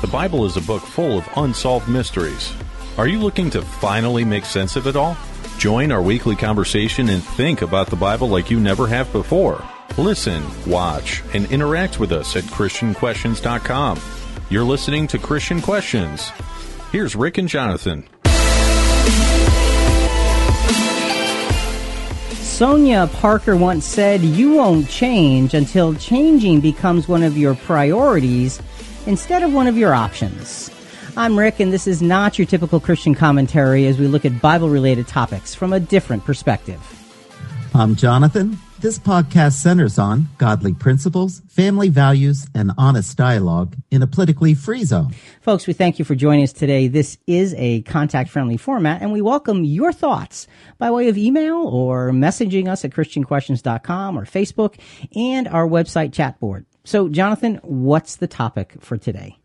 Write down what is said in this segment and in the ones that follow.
The Bible is a book full of unsolved mysteries. Are you looking to finally make sense of it all? Join our weekly conversation and think about the Bible like you never have before. Listen, watch, and interact with us at ChristianQuestions.com. You're listening to Christian Questions. Here's Rick and Jonathan. Sonia Parker once said, You won't change until changing becomes one of your priorities instead of one of your options. I'm Rick, and this is not your typical Christian commentary as we look at Bible related topics from a different perspective. I'm Jonathan. This podcast centers on godly principles, family values, and honest dialogue in a politically free zone. Folks, we thank you for joining us today. This is a contact friendly format, and we welcome your thoughts by way of email or messaging us at ChristianQuestions.com or Facebook and our website chat board. So, Jonathan, what's the topic for today?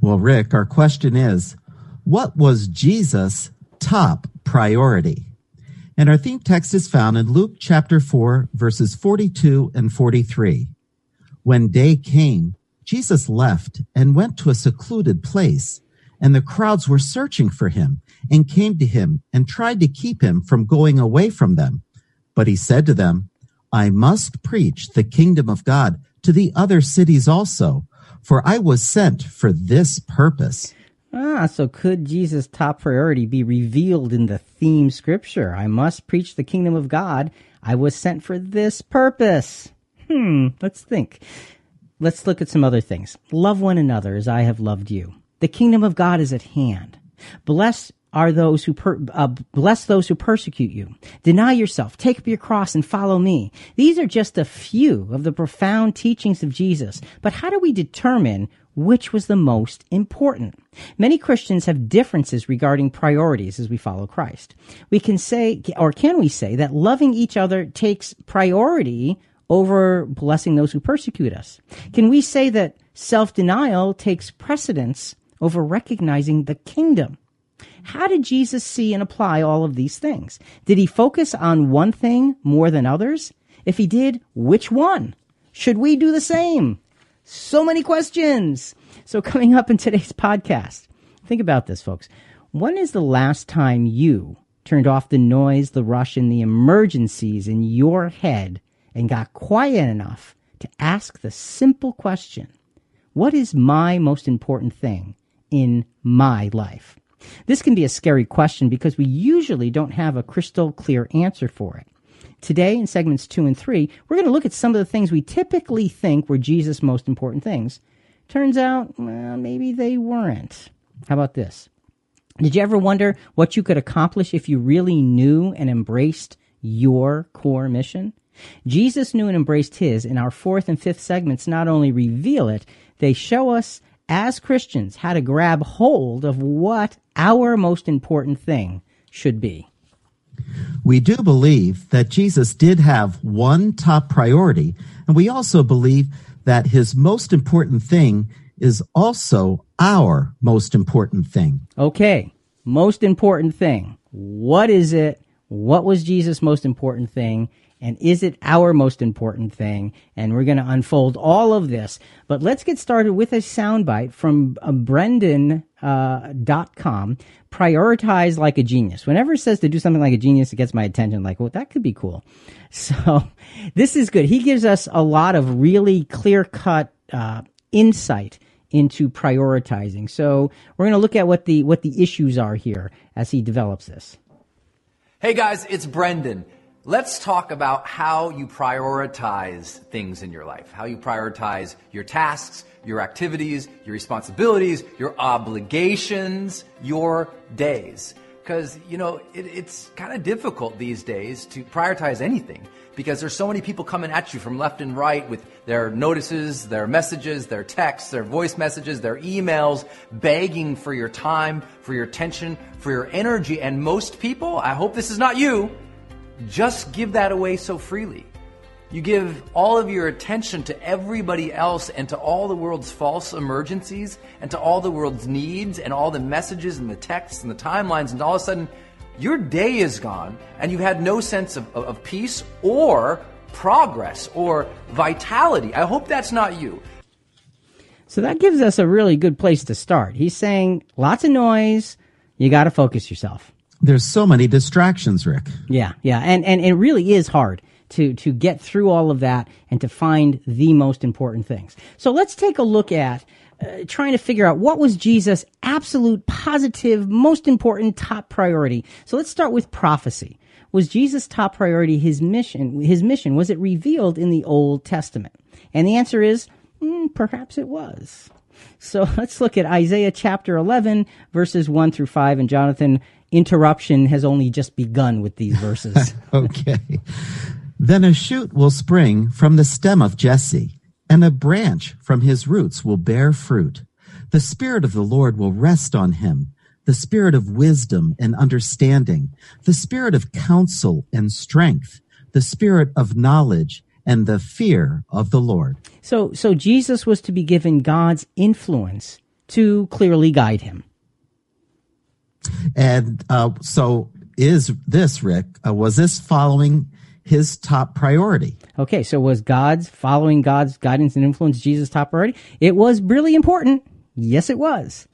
Well, Rick, our question is what was Jesus' top priority? And our theme text is found in Luke chapter 4, verses 42 and 43. When day came, Jesus left and went to a secluded place, and the crowds were searching for him and came to him and tried to keep him from going away from them. But he said to them, I must preach the kingdom of God to the other cities also, for I was sent for this purpose. Ah, so could Jesus' top priority be revealed in the theme scripture? I must preach the kingdom of God. I was sent for this purpose. Hmm, let's think. Let's look at some other things. Love one another as I have loved you. The kingdom of God is at hand. Bless are those who per, uh, bless those who persecute you. Deny yourself, take up your cross and follow me. These are just a few of the profound teachings of Jesus. But how do we determine which was the most important? Many Christians have differences regarding priorities as we follow Christ. We can say, or can we say that loving each other takes priority over blessing those who persecute us? Can we say that self-denial takes precedence over recognizing the kingdom? How did Jesus see and apply all of these things? Did he focus on one thing more than others? If he did, which one? Should we do the same? So many questions. So coming up in today's podcast, think about this, folks. When is the last time you turned off the noise, the rush, and the emergencies in your head and got quiet enough to ask the simple question, what is my most important thing in my life? This can be a scary question because we usually don't have a crystal clear answer for it. Today, in segments two and three, we're going to look at some of the things we typically think were Jesus' most important things. Turns out, well, maybe they weren't. How about this? Did you ever wonder what you could accomplish if you really knew and embraced your core mission? Jesus knew and embraced his, and our fourth and fifth segments not only reveal it, they show us as Christians how to grab hold of what our most important thing should be. We do believe that Jesus did have one top priority, and we also believe that his most important thing is also our most important thing. Okay, most important thing. What is it? What was Jesus' most important thing? And is it our most important thing? And we're going to unfold all of this. But let's get started with a soundbite from uh, Brendon uh, dot com. Prioritize like a genius. Whenever it says to do something like a genius, it gets my attention. Like, well, that could be cool. So this is good. He gives us a lot of really clear cut uh, insight into prioritizing. So we're going to look at what the what the issues are here as he develops this. Hey guys, it's Brendon. Let's talk about how you prioritize things in your life, how you prioritize your tasks, your activities, your responsibilities, your obligations, your days. Because, you know, it, it's kind of difficult these days to prioritize anything because there's so many people coming at you from left and right with their notices, their messages, their texts, their voice messages, their emails, begging for your time, for your attention, for your energy. And most people, I hope this is not you, just give that away so freely. You give all of your attention to everybody else and to all the world's false emergencies and to all the world's needs and all the messages and the texts and the timelines, and all of a sudden, your day is gone and you've had no sense of, of peace or progress or vitality. I hope that's not you. So that gives us a really good place to start. He's saying lots of noise. You got to focus yourself. There's so many distractions, Rick. Yeah, yeah, and and it really is hard to to get through all of that and to find the most important things. So let's take a look at uh, trying to figure out what was Jesus' absolute, positive, most important top priority. So let's start with prophecy. Was Jesus' top priority his mission? His mission was it revealed in the Old Testament? And the answer is mm, perhaps it was. So let's look at Isaiah chapter 11, verses 1 through 5. And Jonathan, interruption has only just begun with these verses. okay. Then a shoot will spring from the stem of Jesse and a branch from his roots will bear fruit. The Spirit of the Lord will rest on him, the Spirit of wisdom and understanding, the Spirit of counsel and strength, the Spirit of knowledge and the fear of the Lord. So, so Jesus was to be given God's influence to clearly guide him. And uh, so, is this Rick? Uh, was this following his top priority. Okay, so was God's following God's guidance and influence Jesus' top priority? It was really important. Yes, it was.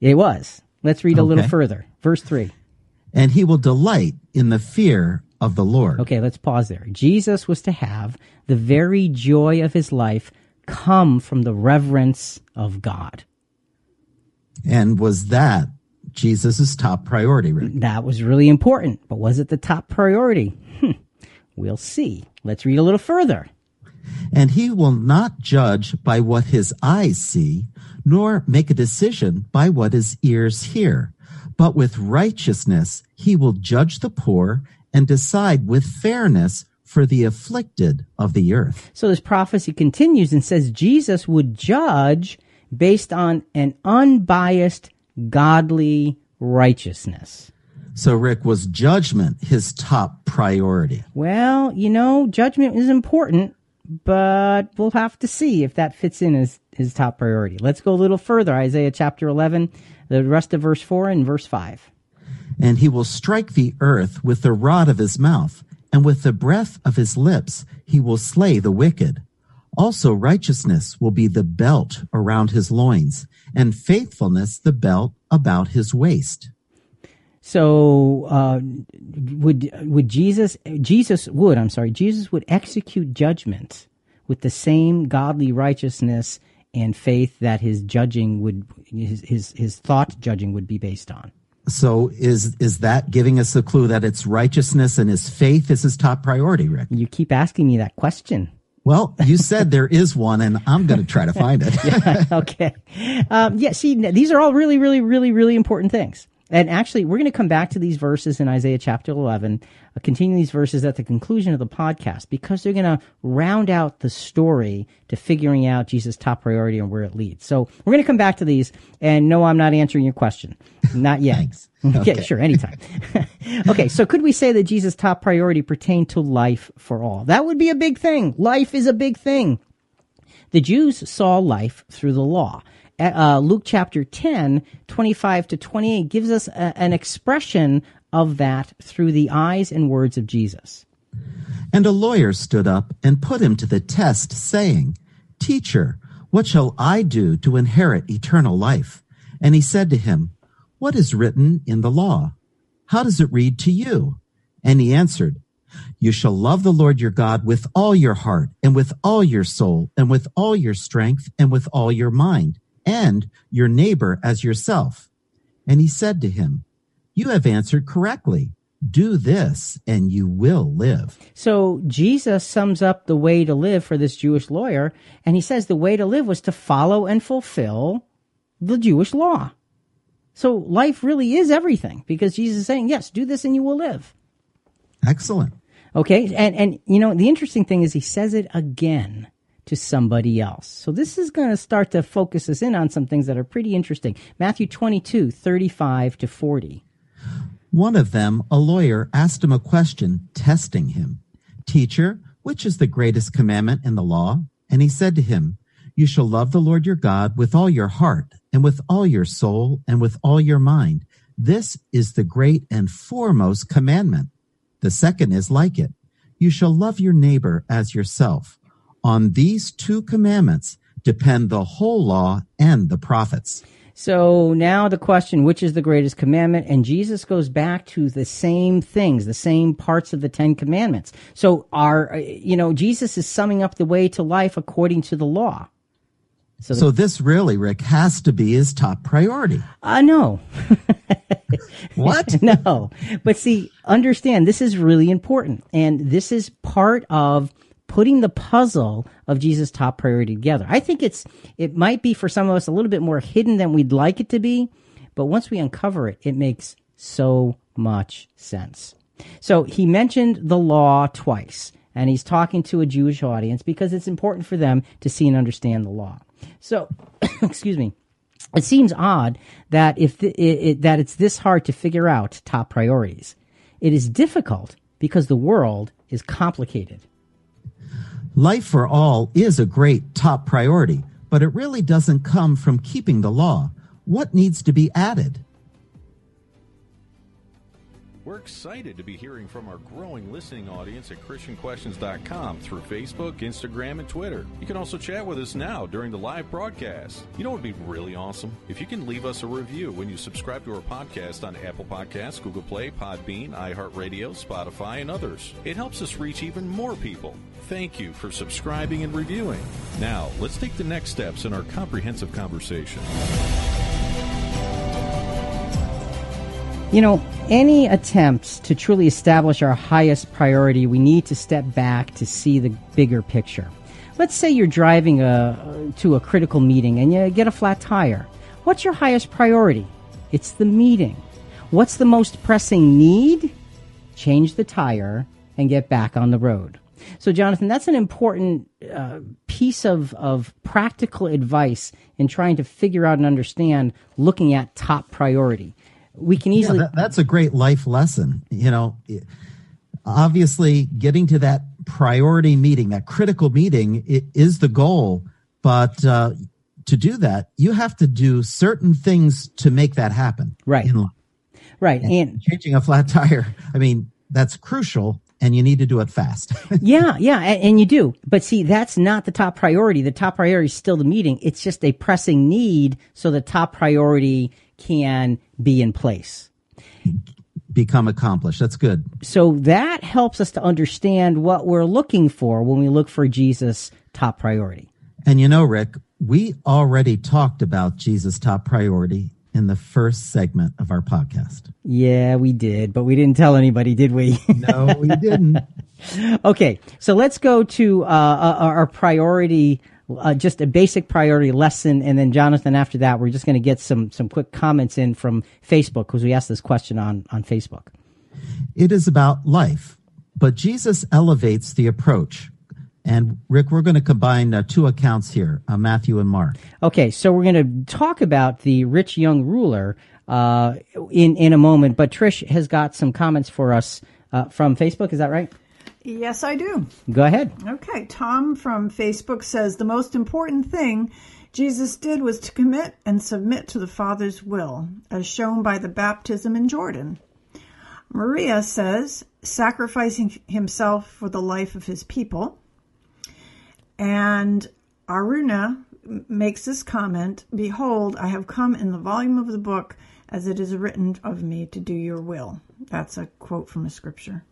It was. Let's read a okay. little further. Verse 3. And he will delight in the fear of the Lord. Okay, let's pause there. Jesus was to have the very joy of his life come from the reverence of God. And was that Jesus' top priority? Rick? That was really important, but was it the top priority? Hmm. We'll see. Let's read a little further. And he will not judge by what his eyes see, nor make a decision by what his ears hear. But with righteousness he will judge the poor and decide with fairness for the afflicted of the earth. So this prophecy continues and says Jesus would judge based on an unbiased, godly righteousness. So, Rick, was judgment his top priority? Well, you know, judgment is important, but we'll have to see if that fits in as his top priority. Let's go a little further. Isaiah chapter 11, the rest of verse 4 and verse 5. And he will strike the earth with the rod of his mouth, and with the breath of his lips he will slay the wicked. Also, righteousness will be the belt around his loins, and faithfulness the belt about his waist. So uh, would would Jesus Jesus would I'm sorry Jesus would execute judgment with the same godly righteousness and faith that his judging would his his, his thought judging would be based on. So is is that giving us a clue that it's righteousness and his faith is his top priority, Rick? You keep asking me that question. Well, you said there is one, and I'm going to try to find it. yeah, okay. Um, yeah. See, these are all really, really, really, really important things. And actually, we're going to come back to these verses in Isaiah chapter 11, uh, continue these verses at the conclusion of the podcast because they're going to round out the story to figuring out Jesus' top priority and where it leads. So we're going to come back to these. And no, I'm not answering your question. Not yet. Thanks. Okay, okay, sure, anytime. okay, so could we say that Jesus' top priority pertained to life for all? That would be a big thing. Life is a big thing. The Jews saw life through the law uh, Luke chapter 10, 25 to 28 gives us a, an expression of that through the eyes and words of Jesus. And a lawyer stood up and put him to the test, saying, Teacher, what shall I do to inherit eternal life? And he said to him, What is written in the law? How does it read to you? And he answered, You shall love the Lord your God with all your heart, and with all your soul, and with all your strength, and with all your mind, and your neighbor as yourself. And he said to him, You have answered correctly. Do this and you will live. So Jesus sums up the way to live for this Jewish lawyer, and he says the way to live was to follow and fulfill the Jewish law. So life really is everything because Jesus is saying, Yes, do this and you will live. Excellent. Okay. And, and, you know, the interesting thing is he says it again to somebody else. So this is going to start to focus us in on some things that are pretty interesting. Matthew 22, 35 to 40. One of them, a lawyer, asked him a question, testing him. Teacher, which is the greatest commandment in the law? And he said to him, You shall love the Lord your God with all your heart, and with all your soul, and with all your mind. This is the great and foremost commandment. The second is like it. You shall love your neighbor as yourself. On these two commandments depend the whole law and the prophets. So now the question, which is the greatest commandment? And Jesus goes back to the same things, the same parts of the Ten Commandments. So our, you know, Jesus is summing up the way to life according to the law. So, the, so this really, Rick, has to be his top priority. Uh, no. what? no. But see, understand this is really important. And this is part of putting the puzzle of Jesus' top priority together. I think it's it might be for some of us a little bit more hidden than we'd like it to be, but once we uncover it, it makes so much sense. So he mentioned the law twice, and he's talking to a Jewish audience because it's important for them to see and understand the law. So, excuse me. It seems odd that if the, it, it, that it's this hard to figure out top priorities. It is difficult because the world is complicated. Life for all is a great top priority, but it really doesn't come from keeping the law. What needs to be added? We're excited to be hearing from our growing listening audience at ChristianQuestions.com through Facebook, Instagram, and Twitter. You can also chat with us now during the live broadcast. You know what would be really awesome? If you can leave us a review when you subscribe to our podcast on Apple Podcasts, Google Play, Podbean, iHeartRadio, Spotify, and others. It helps us reach even more people. Thank you for subscribing and reviewing. Now, let's take the next steps in our comprehensive conversation. You know, any attempts to truly establish our highest priority, we need to step back to see the bigger picture. Let's say you're driving a, to a critical meeting and you get a flat tire. What's your highest priority? It's the meeting. What's the most pressing need? Change the tire and get back on the road. So, Jonathan, that's an important uh, piece of, of practical advice in trying to figure out and understand looking at top priority we can easily. Yeah, that, that's a great life lesson. You know, obviously, getting to that priority meeting, that critical meeting, it is the goal. But uh, to do that, you have to do certain things to make that happen. Right. Right. And, and changing a flat tire, I mean, that's crucial and you need to do it fast. yeah, yeah, and, and, you do. But see, that's not the top priority. The top priority is still the meeting. It's just a pressing need, so the top priority can be in place. Become accomplished. That's good. So that helps us to understand what we're looking for when we look for Jesus' top priority. And you know, Rick, we already talked about Jesus' top priority in the first segment of our podcast. Yeah, we did, but we didn't tell anybody, did we? no, we didn't. okay, so let's go to uh, uh our priority uh, just a basic priority lesson, and then Jonathan. After that, we're just going to get some some quick comments in from Facebook because we asked this question on on Facebook. It is about life, but Jesus elevates the approach. And Rick, we're going to combine uh, two accounts here, uh, Matthew and Mark. Okay, so we're going to talk about the rich young ruler uh, in in a moment. But Trish has got some comments for us uh, from Facebook. Is that right? Yes, I do. Go ahead. Okay. Tom from Facebook says the most important thing Jesus did was to commit and submit to the Father's will, as shown by the baptism in Jordan. Maria says, sacrificing himself for the life of his people. And Aruna makes this comment Behold, I have come in the volume of the book as it is written of me to do your will. That's a quote from a scripture.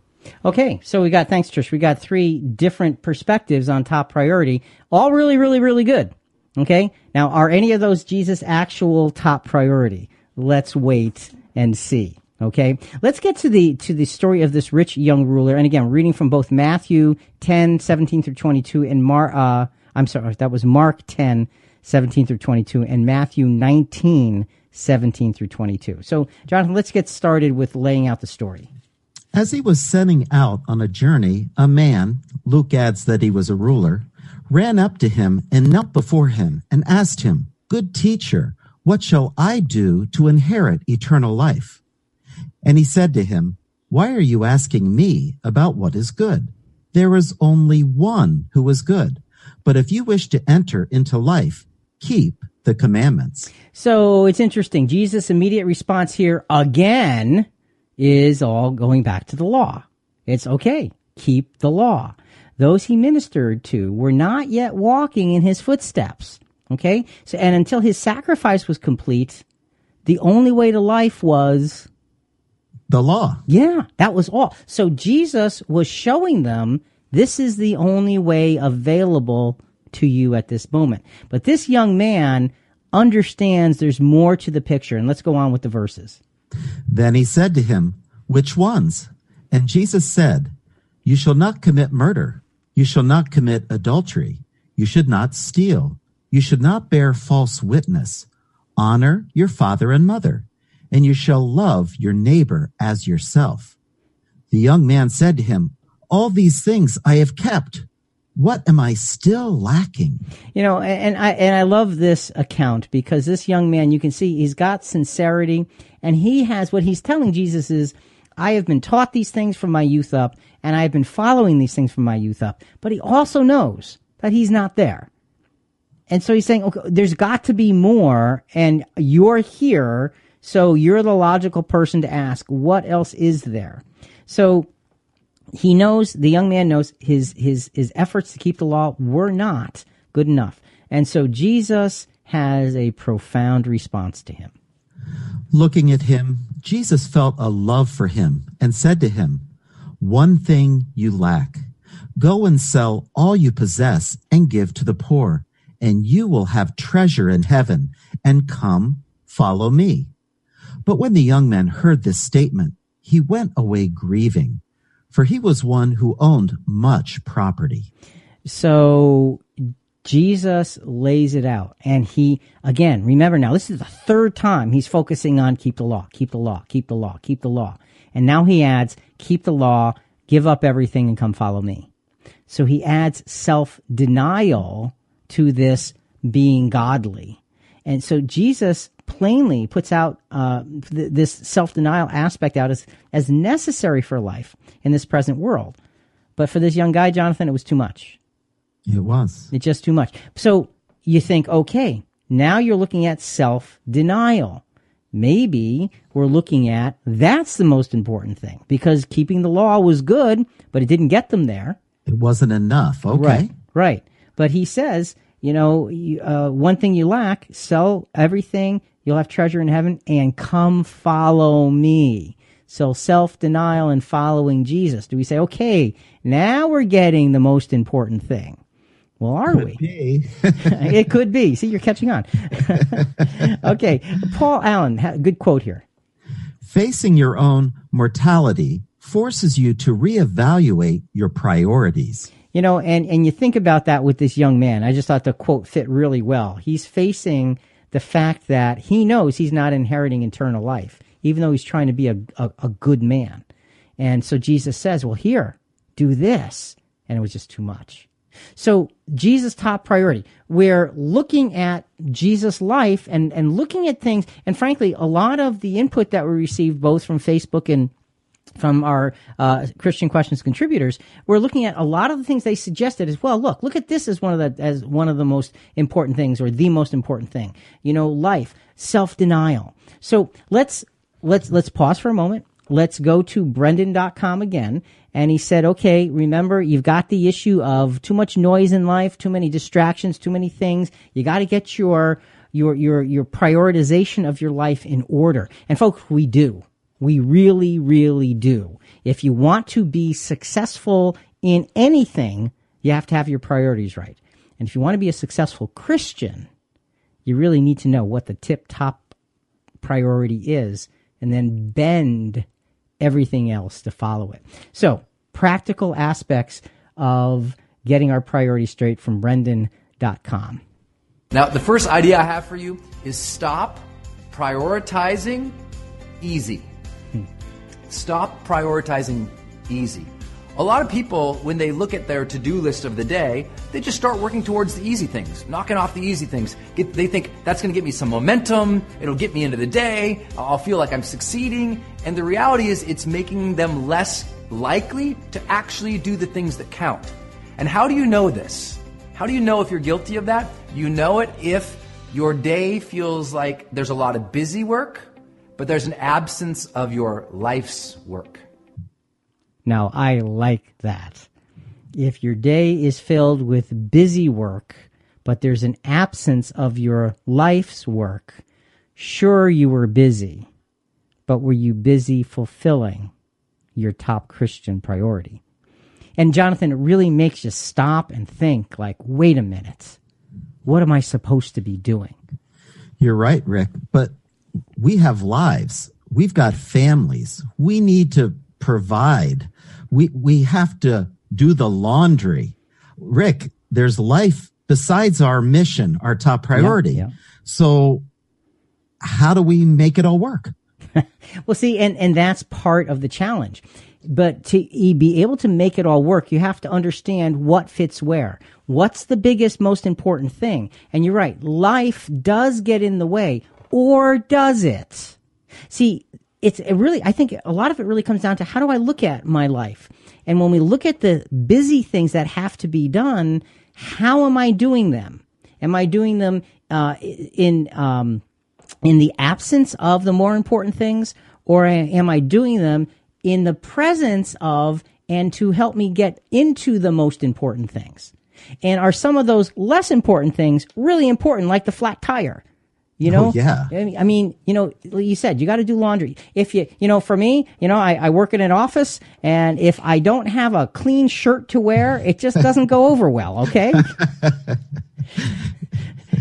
Okay, so we got thanks, Trish. We got three different perspectives on top priority, all really, really, really good. Okay, now are any of those Jesus' actual top priority? Let's wait and see. Okay, let's get to the to the story of this rich young ruler. And again, reading from both Matthew 10, 17 through 22, and Mar. Uh, I'm sorry, that was Mark 10, 17 through 22, and Matthew 19, 17 through 22. So, Jonathan, let's get started with laying out the story. As he was setting out on a journey, a man, Luke adds that he was a ruler, ran up to him and knelt before him and asked him, Good teacher, what shall I do to inherit eternal life? And he said to him, Why are you asking me about what is good? There is only one who is good. But if you wish to enter into life, keep the commandments. So it's interesting. Jesus' immediate response here again is all going back to the law. It's okay. Keep the law. Those he ministered to were not yet walking in his footsteps. Okay? So, and until his sacrifice was complete, the only way to life was, The law. yeah, that was all. So Jesus was showing them this is the only way available to you at this moment. But this young man understands there's more to the picture. And let's go on with the verses. Then he said to him, Which ones? And Jesus said, You shall not commit murder. You shall not commit adultery. You should not steal. You should not bear false witness. Honor your father and mother. And you shall love your neighbor as yourself. The young man said to him, All these things I have kept. What am I still lacking? You know, and, I and I love this account because this young man, you can see he's got sincerity, and he has what he's telling Jesus is, I have been taught these things from my youth up, and I have been following these things from my youth up. But he also knows that he's not there, and so he's saying, okay, there's got to be more, and you're here, so you're the logical person to ask, what else is there? So he knows the young man knows his his his efforts to keep the law were not good enough and so jesus has a profound response to him Looking at him, Jesus felt a love for him and said to him, One thing you lack. Go and sell all you possess and give to the poor, and you will have treasure in heaven. And come, follow me. But when the young man heard this statement, he went away grieving, for he was one who owned much property. so jesus lays it out and he again remember now this is the third time he's focusing on keep the law keep the law keep the law keep the law. And now he adds keep the law give up everything and come follow me. So he adds self-denial to this being godly and so jesus plainly puts out uh, th- this self-denial aspect out as, as necessary for life in this present world but for this young guy jonathan it was too much It was. it's just too much. So you think, okay, now you're looking at self denial. Maybe we're looking at that's the most important thing because keeping the law was good, but it didn't get them there. It wasn't enough. Okay. Right. Right. But he says, you know, you, uh, one thing you lack, sell everything, you'll have treasure in heaven, and come follow me. So self denial and following Jesus. Do we say, okay, now we're getting the most important thing? Well, are we? It could be. See, you're catching on. okay. Paul Allen, good quote here. Facing your own mortality forces you to reevaluate your priorities. You know, and, and you think about that with this young man. I just thought the quote fit really well. He's facing the fact that he knows he's not inheriting eternal life, even though he's trying to be a, a, a good man. And so Jesus says, well, here, do this. And it was just too much. So Jesus' top priority. We're looking at Jesus' life and, and looking at things. And frankly, a lot of the input that we received both from Facebook and from our uh, Christian questions contributors, we're looking at a lot of the things they suggested as well. Look, look at this as one of the as one of the most important things, or the most important thing. You know, life, self denial. So let's let's let's pause for a moment. Let's go to Brendon.com again. And he said, okay, remember, you've got the issue of too much noise in life, too many distractions, too many things. You got to get your, your, your, your prioritization of your life in order. And folks, we do. We really, really do. If you want to be successful in anything, you have to have your priorities right. And if you want to be a successful Christian, you really need to know what the tip top priority is and then bend everything else to follow it. So, practical aspects of getting our priorities straight from brendon.com. Now, the first idea I have for you is stop prioritizing easy. Stop prioritizing easy. A lot of people, when they look at their to do list of the day, they just start working towards the easy things, knocking off the easy things. Get, they think that's going to get me some momentum, it'll get me into the day, I'll feel like I'm succeeding. And the reality is, it's making them less likely to actually do the things that count. And how do you know this? How do you know if you're guilty of that? You know it if your day feels like there's a lot of busy work, but there's an absence of your life's work. Now, I like that. If your day is filled with busy work, but there's an absence of your life's work. Sure, you were busy, but were you busy fulfilling your top Christian priority? And Jonathan, it really makes you stop and think like, wait a minute. What am I supposed to be doing? You're right, Rick. But we have lives. We've got families. We need to provide. We, we have to do the laundry. Rick, there's life besides our mission, our top priority. Yeah, yeah. So how do we make it all work? well, see, and, and that's part of the challenge. But to be able to make it all work, you have to understand what fits where. What's the biggest, most important thing? And you're right. Life does get in the way, or does it? See, it's it really, I think a lot of it really comes down to how do I look at my life? And when we look at the busy things that have to be done, how am I doing them? Am I doing them uh, in um, in the absence of the more important things, or am I doing them in the presence of and to help me get into the most important things? And are some of those less important things really important, like the flat tire? You know, Oh, yeah. I mean, you know, you said you got to do laundry. If you, you know, for me, you know, I, I work in an office, and if I don't have a clean shirt to wear, it just doesn't go over well. Okay.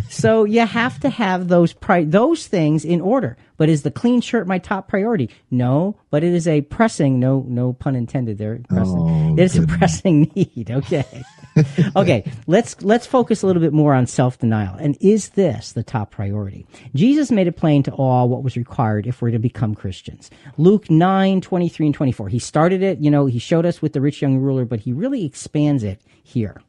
so you have to have those pri- those things in order. But is the clean shirt my top priority? No, but it is a pressing no no pun intended there. Pressing. Oh, it is a pressing need. Okay. okay, let's let's focus a little bit more on self-denial. And is this the top priority? Jesus made it plain to all what was required if we're to become Christians. Luke 9, 23 and 24. He started it, you know, he showed us with the rich young ruler, but he really expands it here.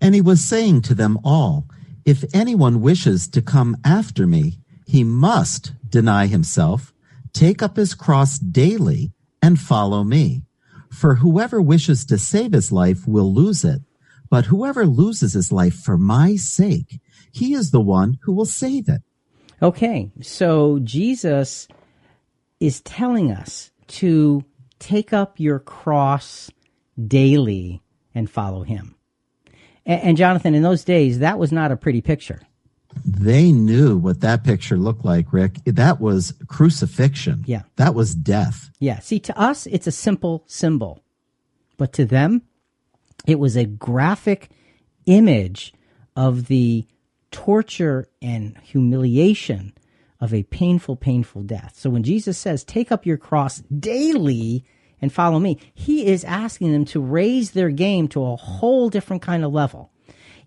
And he was saying to them all, If anyone wishes to come after me, he must deny himself, take up his cross daily, and follow me. For whoever wishes to save his life will lose it, but whoever loses his life for my sake, he is the one who will save it. Okay, so Jesus is telling us to take up your cross daily and follow him. And, and Jonathan, in those days, that was not a pretty picture. They knew what that picture looked like, Rick. That was crucifixion. Yeah. That was death. Yeah, see, to us, it's a simple symbol. But to them, it was a graphic image of the torture and humiliation of a painful, painful death. So when Jesus says, take up your cross daily and follow me, he is asking them to raise their game to a whole different kind of level.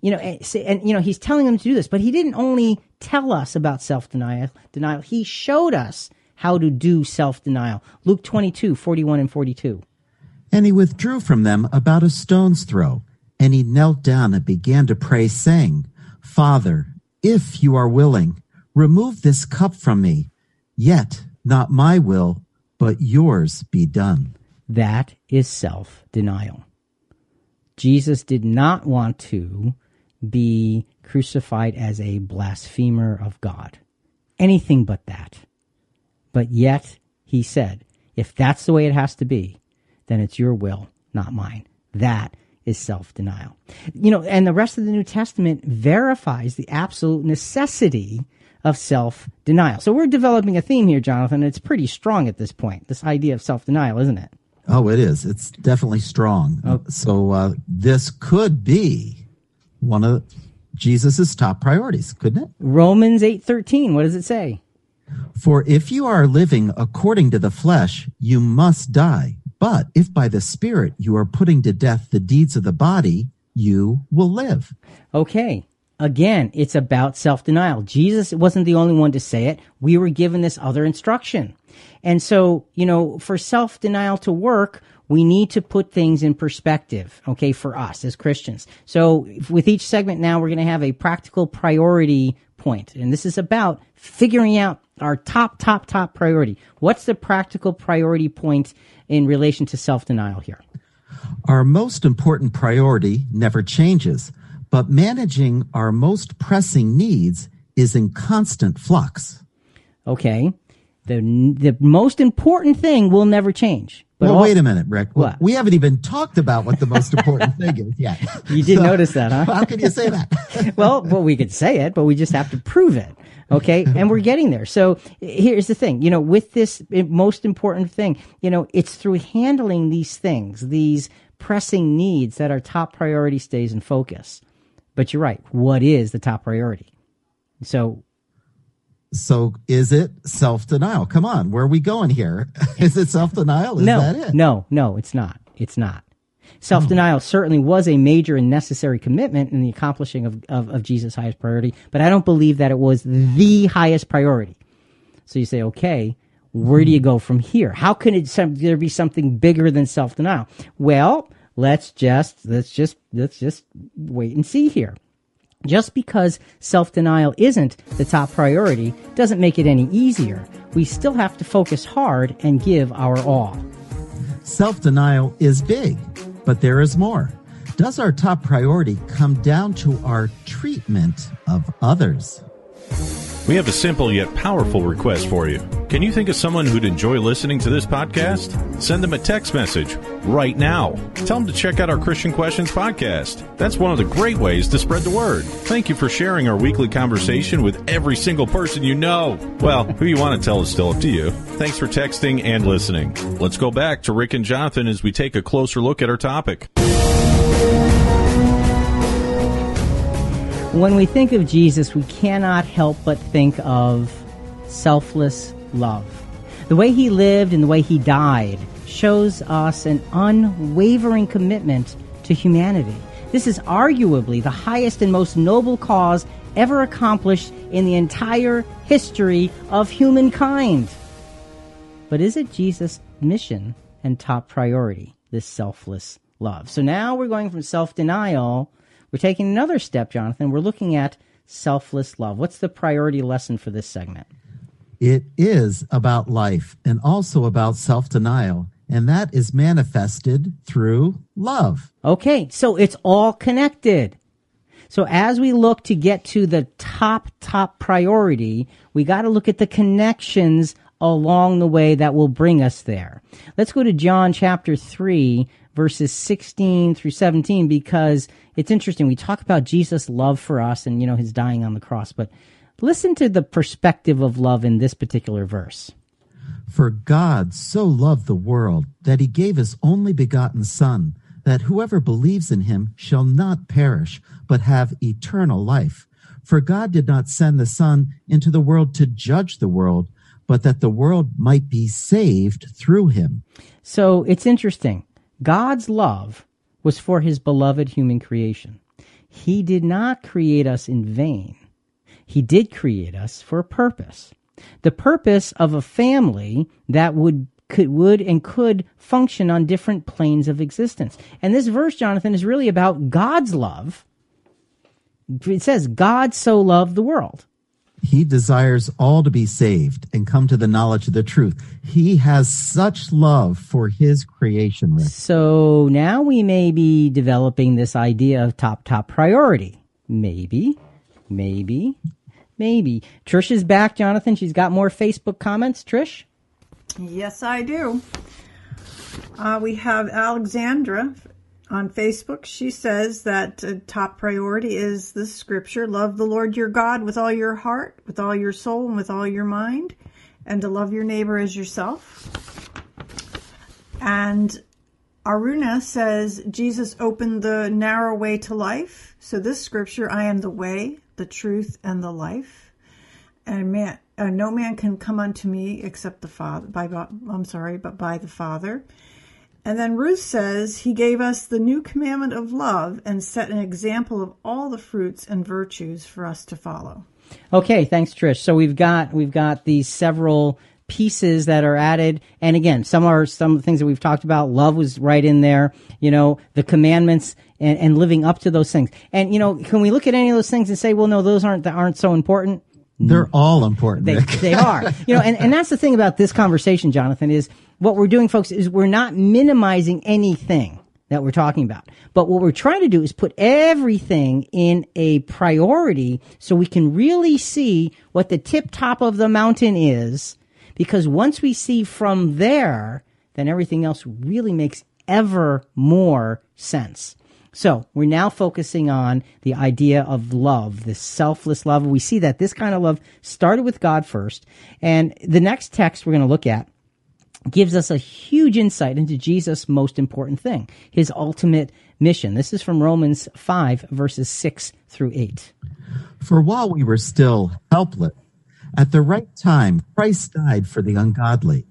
You know, and, and you know, he's telling them to do this, but he didn't only tell us about self-denial, denial, he showed us how to do self-denial. Luke 22, 41 and 42. And he withdrew from them about a stone's throw. And he knelt down and began to pray, saying, Father, if you are willing, remove this cup from me. Yet not my will, but yours be done. That is self denial. Jesus did not want to be crucified as a blasphemer of God. Anything but that. But yet, he said, if that's the way it has to be, then it's your will, not mine. That is self denial. You know, and the rest of the New Testament verifies the absolute necessity of self denial. So we're developing a theme here, Jonathan. It's pretty strong at this point, this idea of self denial, isn't it? Oh, it is. It's definitely strong. So uh, this could be one of Jesus's top priorities, couldn't it? Romans 8:13, what does it say? For if you are living according to the flesh, you must die. But if by the Spirit you are putting to death the deeds of the body, you will live. Okay. Again, it's about self-denial. Jesus wasn't the only one to say it. We were given this other instruction. And so, you know, for self-denial to work, we need to put things in perspective, okay, for us as Christians. So with each segment now, we're going to have a practical priority point. And this is about figuring out our top, top, top priority. What's the practical priority point in relation to self-denial here? Our most important priority never changes, but managing our most pressing needs is in constant flux. Okay. The, the most important thing will never change, But well, all- wait a minute, Rick. What? We haven't even talked about what the most important thing is yet. You didn't notice that, huh? How can you say that? well, well, we could say it, but we just have to prove it. Okay. And we're getting there. So here's the thing, you know, with this most important thing, you know, it's through handling these things, these pressing needs that our top priority stays in focus. But you're right. What is the top priority? So so is it self-denial? Come on, where are we going here? Is it self-denial? Is no, that it? no, no, it's not. It's not. Self denial oh. certainly was a major and necessary commitment in the accomplishing of, of, of Jesus' highest priority, but I don't believe that it was the highest priority. So you say, okay, where do you hmm. go from here? How can it some, there be something bigger than self denial? Well, let's just let's just let's just wait and see here. Just because self denial isn't the top priority doesn't make it any easier. We still have to focus hard and give our all. Self-denial is big, but there is more. Does our top priority come down to our treatment of others? We have a simple yet powerful request for you. Can you think of someone who'd enjoy listening to this podcast? Send them a text message right now. Tell them to check out our Christian Questions podcast. That's one of the great ways to spread the word. Thank you for sharing our weekly conversation with every single person you know. Well, who you want to tell is still up to you. Thanks for texting and listening. Let's go back to Rick and Jonathan as we take a closer look at our topic. When we think of Jesus, we cannot help but think of selfless love. The way he lived and the way he died shows us an unwavering commitment to humanity. This is arguably the highest and most noble cause ever accomplished in the entire history of humankind. But is it Jesus' mission and top priority, this selfless love? So now we're going from self denial, we're taking another step, Jonathan. We're looking at selfless love. What's the priority lesson for this segment? It is about life and also about self-denial, and that is manifested through love. Okay, so it's all connected. So as we look to get to the top, top priority, we got to look at the connections along the way that will bring us there. Let's go to John chapter 3, verses 16 through 17, because it's interesting. We talk about Jesus' love for us and, you know, his dying on the cross, but listen to the perspective of love in this particular verse. For God so loved the world that he gave his only begotten Son, that whoever believes in him shall not perish, but have eternal life. For God did not send the Son into the world to judge the world, but that the world might be saved through him. So it's interesting. God's love was for his beloved human creation. He did not create us in vain. He did create us for a purpose. The purpose of a family that would could would and could function on different planes of existence. And this verse, Jonathan, is really about God's love. It says, God so loved the world. He desires all to be saved and come to the knowledge of the truth. He has such love for his creation, Rick. So now we may be developing this idea of top, top priority. Maybe, maybe, maybe. Trish is back, Jonathan. She's got more Facebook comments. Trish? Yes, I do. Uh, we have Alexandra on Facebook. She says that uh, top priority is the scripture love the Lord your God with all your heart, with all your soul, and with all your mind, and to love your neighbor as yourself. And Aruna says Jesus opened the narrow way to life. So this scripture, I am the way, the truth, and the life. And man, uh, no man can come unto me except the Father. By I'm sorry, but by the Father. And then Ruth says he gave us the new commandment of love and set an example of all the fruits and virtues for us to follow. Okay, thanks, Trish. So we've got we've got these several pieces that are added, and again, some are some of the things that we've talked about. Love was right in there. You know, the commandments and, and living up to those things. And you know, can we look at any of those things and say, well, no, those aren't that aren't so important? They're all important, They, they are. You know, and, and that's the thing about this conversation, Jonathan, is what we're doing, folks, is we're not minimizing anything that we're talking about. But what we're trying to do is put everything in a priority so we can really see what the tip top of the mountain is. Because once we see from there, then everything else really makes ever more sense. So we're now focusing on the idea of love, this selfless love. We see that this kind of love started with God first. And the next text we're going to look at gives us a huge insight into Jesus' most important thing, his ultimate mission. This is from Romans 5, verses 6 through 8. For while we were still helpless, at the right time, Christ died for the ungodly.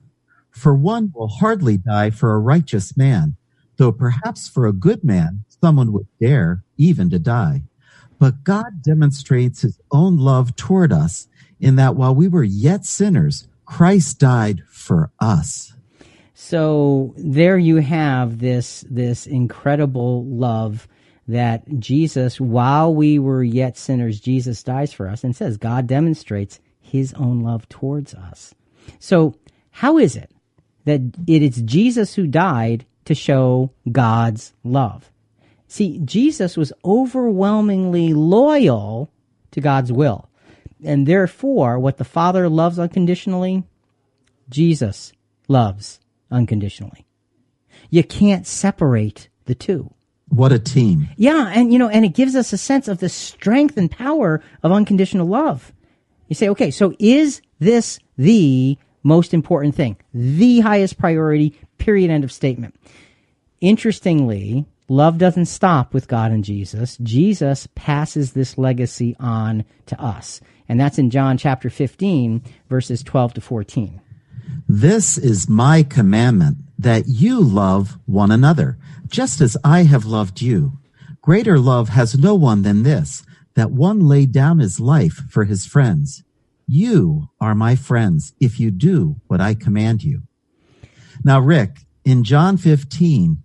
For one will hardly die for a righteous man, though perhaps for a good man, someone would dare even to die. But God demonstrates his own love toward us in that while we were yet sinners, Christ died for us. So there you have this this incredible love that Jesus, while we were yet sinners, Jesus dies for us and says God demonstrates his own love towards us. So how is it that it is Jesus who died to show God's love? See, Jesus was overwhelmingly loyal to God's will. And therefore, what the Father loves unconditionally, Jesus loves unconditionally. You can't separate the two. What a team. Yeah, and you know, and it gives us a sense of the strength and power of unconditional love. You say, okay, so is this the most important thing? The highest priority, period, end of statement. Interestingly, love doesn't stop with God and Jesus. Jesus passes this legacy on to us. And that's in John chapter 15, verses 12 to 14. This is my commandment that you love one another, just as I have loved you. Greater love has no one than this, that one laid down his life for his friends. You are my friends if you do what I command you. Now, Rick, in John 15,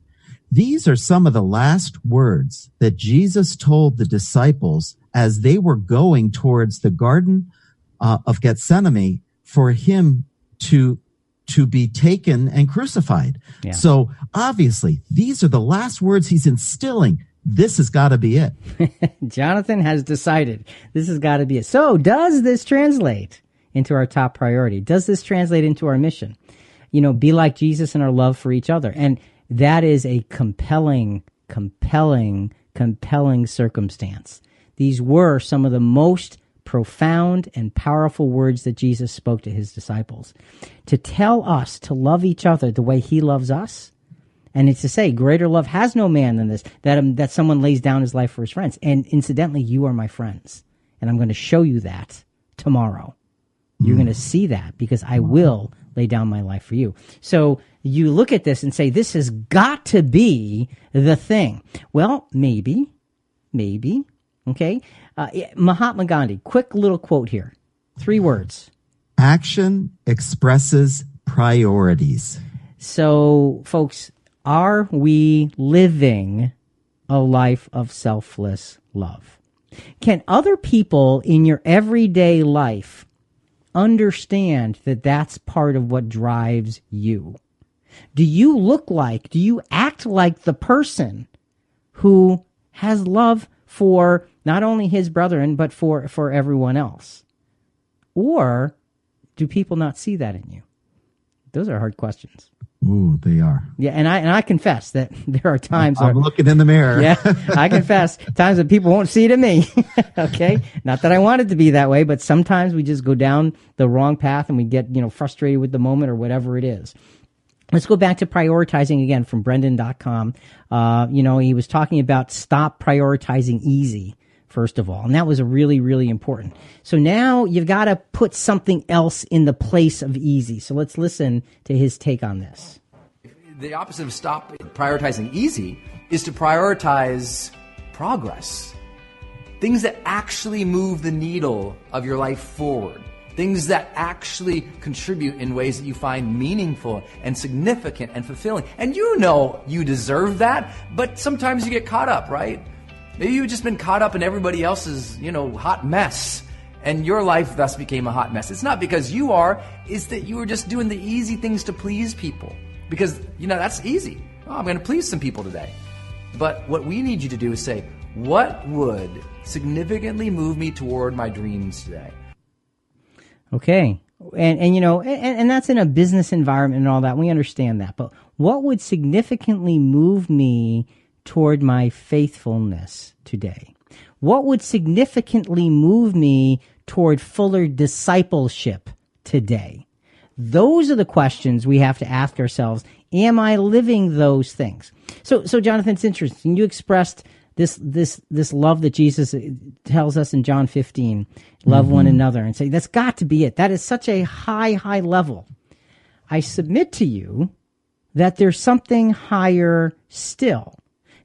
these are some of the last words that Jesus told the disciples as they were going towards the Garden uh, of Gethsemane for him to to be taken and crucified. Yeah. So obviously, these are the last words he's instilling. This has got to be it. Jonathan has decided this has got to be it. So, does this translate into our top priority? Does this translate into our mission? You know, be like Jesus in our love for each other. And that is a compelling, compelling, compelling circumstance. These were some of the most profound and powerful words that Jesus spoke to his disciples. To tell us to love each other the way he loves us, and it's to say, greater love has no man than this, that, um, that someone lays down his life for his friends. And incidentally, you are my friends. And I'm going to show you that tomorrow. You're going to see that because I will lay down my life for you. So you look at this and say, this has got to be the thing. Well, maybe, maybe, okay. Uh, Mahatma Gandhi, quick little quote here. Three words. Action expresses priorities. So, folks, are we living a life of selfless love? Can other people in your everyday life understand that that's part of what drives you? Do you look like, do you act like the person who has love for not only his brethren, but for, for everyone else? Or do people not see that in you? Those are hard questions. Ooh, they are. Yeah, and I and I confess that there are times I'm where, looking in the mirror. yeah, I confess times that people won't see it in me. okay, not that I want it to be that way, but sometimes we just go down the wrong path and we get you know frustrated with the moment or whatever it is. Let's go back to prioritizing again from Brendon.com. Uh, you know, he was talking about stop prioritizing easy first of all. And that was really, really important. So now you've got to put something else in the place of easy. So let's listen to his take on this. The opposite of stop prioritizing easy is to prioritize progress. Things that actually move the needle of your life forward. Things that actually contribute in ways that you find meaningful and significant and fulfilling. And you know you deserve that, but sometimes you get caught up, right? Maybe you've just been caught up in everybody else's, you know, hot mess. And your life thus became a hot mess. It's not because you are, it's that you were just doing the easy things to please people. Because, you know, that's easy. Oh, I'm going to please some people today. But what we need you to do is say, what would significantly move me toward my dreams today? Okay. and and you know and, and that's in a business environment and all that we understand that but what would significantly move me toward my faithfulness today what would significantly move me toward fuller discipleship today those are the questions we have to ask ourselves am i living those things so so jonathan it's interesting you expressed this this this love that Jesus tells us in John 15, love mm-hmm. one another and say that's got to be it. That is such a high high level. I submit to you that there's something higher still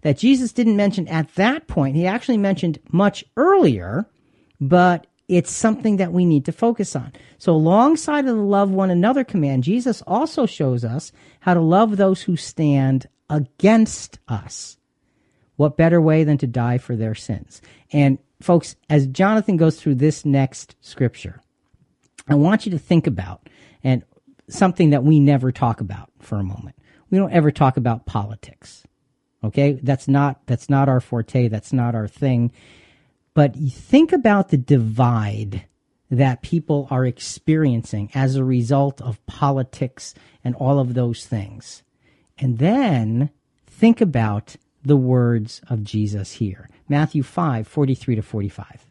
that Jesus didn't mention at that point. He actually mentioned much earlier, but it's something that we need to focus on. So alongside of the love one another command, Jesus also shows us how to love those who stand against us. What better way than to die for their sins? And folks, as Jonathan goes through this next scripture, I want you to think about and something that we never talk about for a moment. We don't ever talk about politics. Okay? That's not that's not our forte, that's not our thing. But think about the divide that people are experiencing as a result of politics and all of those things. And then think about the words of Jesus here. Matthew 5, 43 to 45.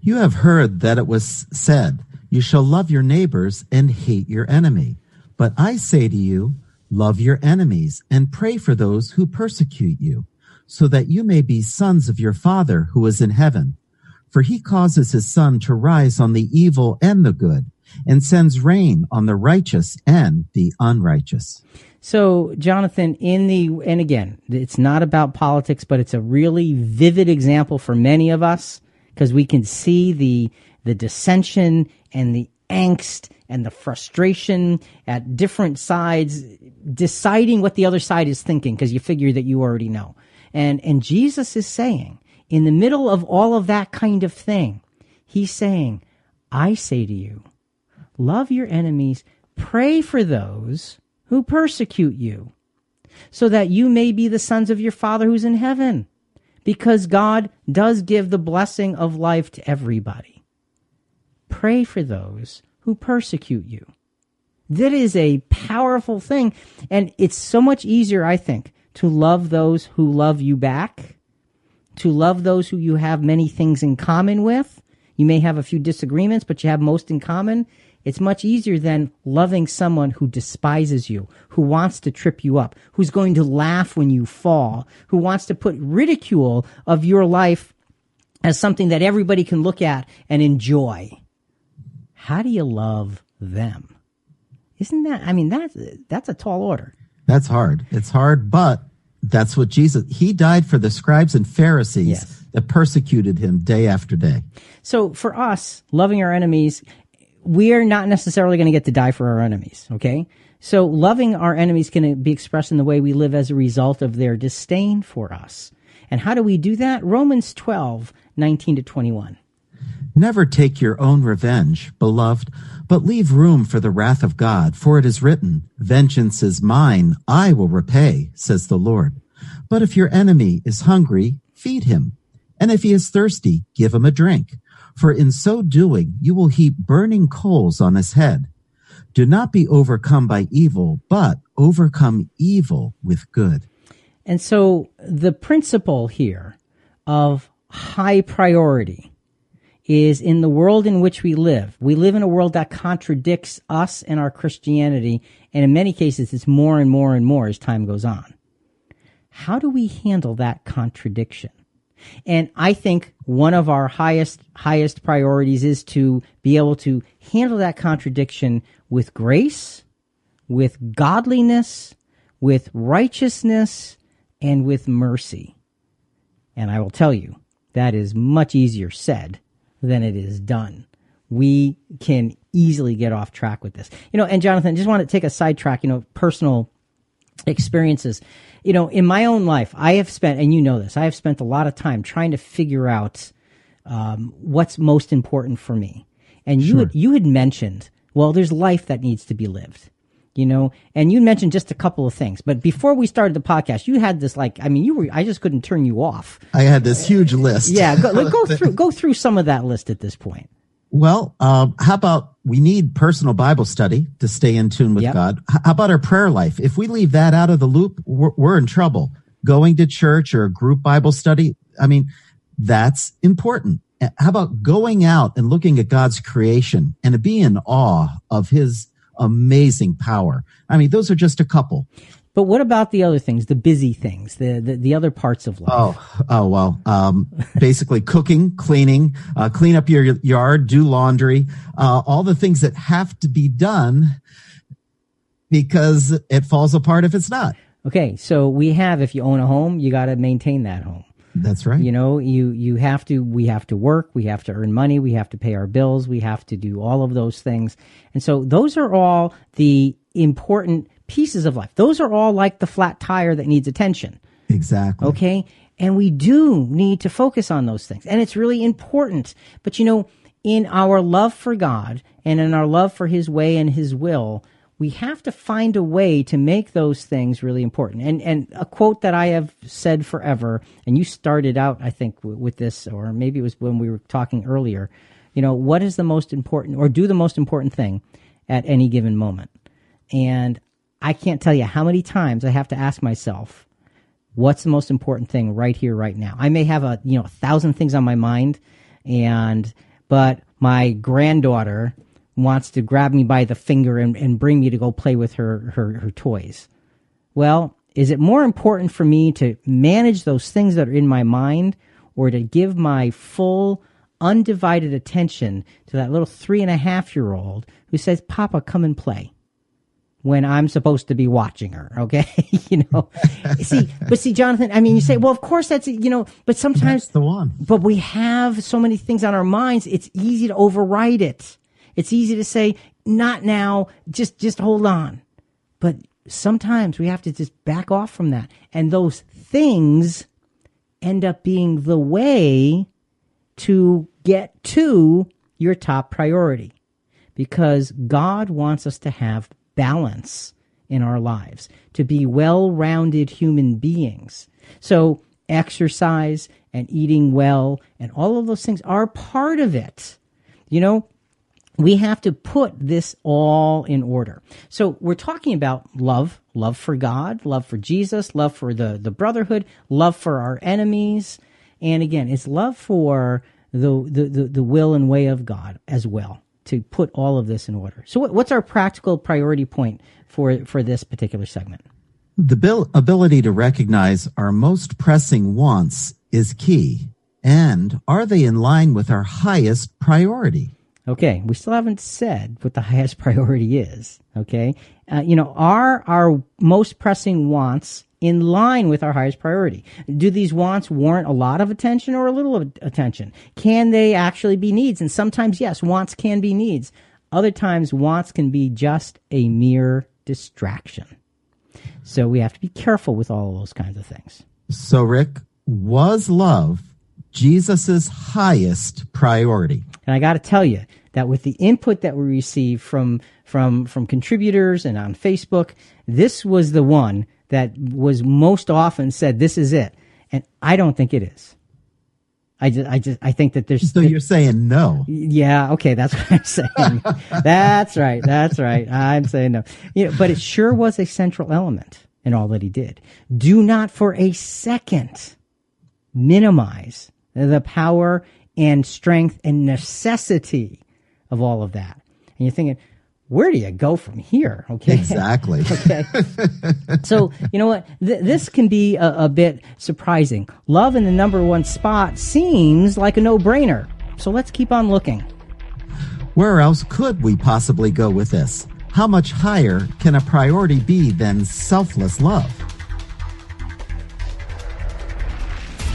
You have heard that it was said, You shall love your neighbors and hate your enemy. But I say to you, love your enemies and pray for those who persecute you, so that you may be sons of your Father who is in heaven. For he causes his sun to rise on the evil and the good, and sends rain on the righteous and the unrighteous. So, Jonathan, in the, and again, it's not about politics, but it's a really vivid example for many of us because we can see the, the dissension and the angst and the frustration at different sides deciding what the other side is thinking because you figure that you already know. And, and Jesus is saying, in the middle of all of that kind of thing, he's saying, I say to you, love your enemies, pray for those who persecute you, so that you may be the sons of your Father who's in heaven, because God does give the blessing of life to everybody. Pray for those who persecute you. That is a powerful thing, and it's so much easier, I think, to love those who love you back, to love those who you have many things in common with. You may have a few disagreements, but you have most in common. It's much easier than loving someone who despises you, who wants to trip you up, who's going to laugh when you fall, who wants to put ridicule of your life as something that everybody can look at and enjoy. How do you love them? Isn't that, I mean, that's, that's a tall order. That's hard. It's hard, but that's what Jesus, he died for the scribes and Pharisees yes. that persecuted him day after day. So for us, loving our enemies we're not necessarily going to get to die for our enemies. Okay. So loving our enemies can be expressed in the way we live as a result of their disdain for us. And how do we do that? Romans 12, 19 to 21. Never take your own revenge, beloved, but leave room for the wrath of God, for it is written, Vengeance is mine, I will repay, says the Lord. But if your enemy is hungry, feed him. And if he is thirsty, give him a drink for in so doing you will heap burning coals on his head. Do not be overcome by evil, but overcome evil with good. And so the principle here of high priority is in the world in which we live. We live in a world that contradicts us and our Christianity, and in many cases, it's more and more and more as time goes on. How do we handle that contradiction? And I think one of our highest, highest priorities is to be able to handle that contradiction with grace, with godliness, with righteousness, and with mercy. And I will tell you, that is much easier said than it is done. We can easily get off track with this. You know, and Jonathan, just want to take a sidetrack, you know, personal experiences you know, in my own life, I have spent, and you know this, I have spent a lot of time trying to figure out um, what's most important for me. And you sure. had, you had mentioned, well, there's life that needs to be lived, you know, and you mentioned just a couple of things. But before we started the podcast, you had this like, I mean, you were, I just couldn't turn you off. I had this huge list. Yeah, go, go through, go through some of that list at this point. Well, um, how about we need personal Bible study to stay in tune with Yep. God. How about our prayer life? If we leave that out of the loop, we're, we're in trouble. Going to church or a group Bible study, I mean, that's important. How about going out and looking at God's creation and to be in awe of his amazing power? I mean, those are just a couple. But what about the other things, the busy things, the the, the other parts of life? Oh, oh well. Um, basically, cooking, cleaning, uh, clean up your yard, do laundry, uh, all the things that have to be done because it falls apart if it's not. Okay, so we have if you own a home, you got to maintain that home. That's right. You know, you you have to we have to work, we have to earn money, we have to pay our bills, we have to do all of those things. And so those are all the important pieces of life. Those are all like the flat tire that needs attention. exactly. Okay? And we do need to focus on those things. And it's really important. But you know, in our love for God and in our love for his way and his will, we have to find a way to make those things really important. And and a quote that I have said forever, and you started out, I think, w- with this, or maybe it was when we were talking earlier. You know, what is the most important, or do the most important thing at any given moment? And I can't tell you how many times I have to ask myself, what's the most important thing right here right now i may have a you know a thousand things on my mind and but my granddaughter wants to grab me by the finger and, and bring me to go play with her, her her toys well is it more important for me to manage those things that are in my mind or to give my full undivided attention to that little three and a half year old who says papa come and play when I'm supposed to be watching her. Okay, you know, see, but see, Jonathan. I mean, you say, well, of course that's you know, but sometimes That's the one. but we have so many things on our minds. It's easy to override it. It's easy to say, not now. Just just hold on. But sometimes we have to just back off from that, and those things end up being the way to get to your top priority because God wants us to have balance in our lives, to be well rounded human beings. So, exercise and eating well and all of those things are part of it. You know, we have to put this all in order. So we're talking about love, love for God, love for Jesus, love for the, the brotherhood, love for our enemies. And again, it's love for the, the, the, the will and way of God as well to put all of this in order. So what, what's our practical priority point for, for this particular segment? The bil- ability to recognize our most pressing wants is key. And are they in line with our highest priority? Okay, we still haven't said what the highest priority is. Okay, uh, you know, are our most pressing wants in line with our highest priority? Do these wants warrant a lot of attention or a little of attention? Can they actually be needs? And sometimes, yes, wants can be needs. Other times, wants can be just a mere distraction. So we have to be careful with all of those kinds of things. So, Rick, was love Jesus' highest priority? And I got to tell you that with the input that we received from from from contributors and on Facebook, this was the one that was most often said, "This is it," and I don't think it is. I just, I just, I think that there's. So you're saying no. Yeah, okay, that's what I'm saying. that's right, that's right. I'm saying no. You know, but it sure was a central element in all that he did. Do not for a second minimize the power and strength and necessity of all of that. And you're thinking, where do you go from here? Okay. Exactly. Okay. so, you know what? Th- this can be a, a bit surprising. Love in the number one spot seems like a no brainer. So let's keep on looking. Where else could we possibly go with this? How much higher can a priority be than selfless love?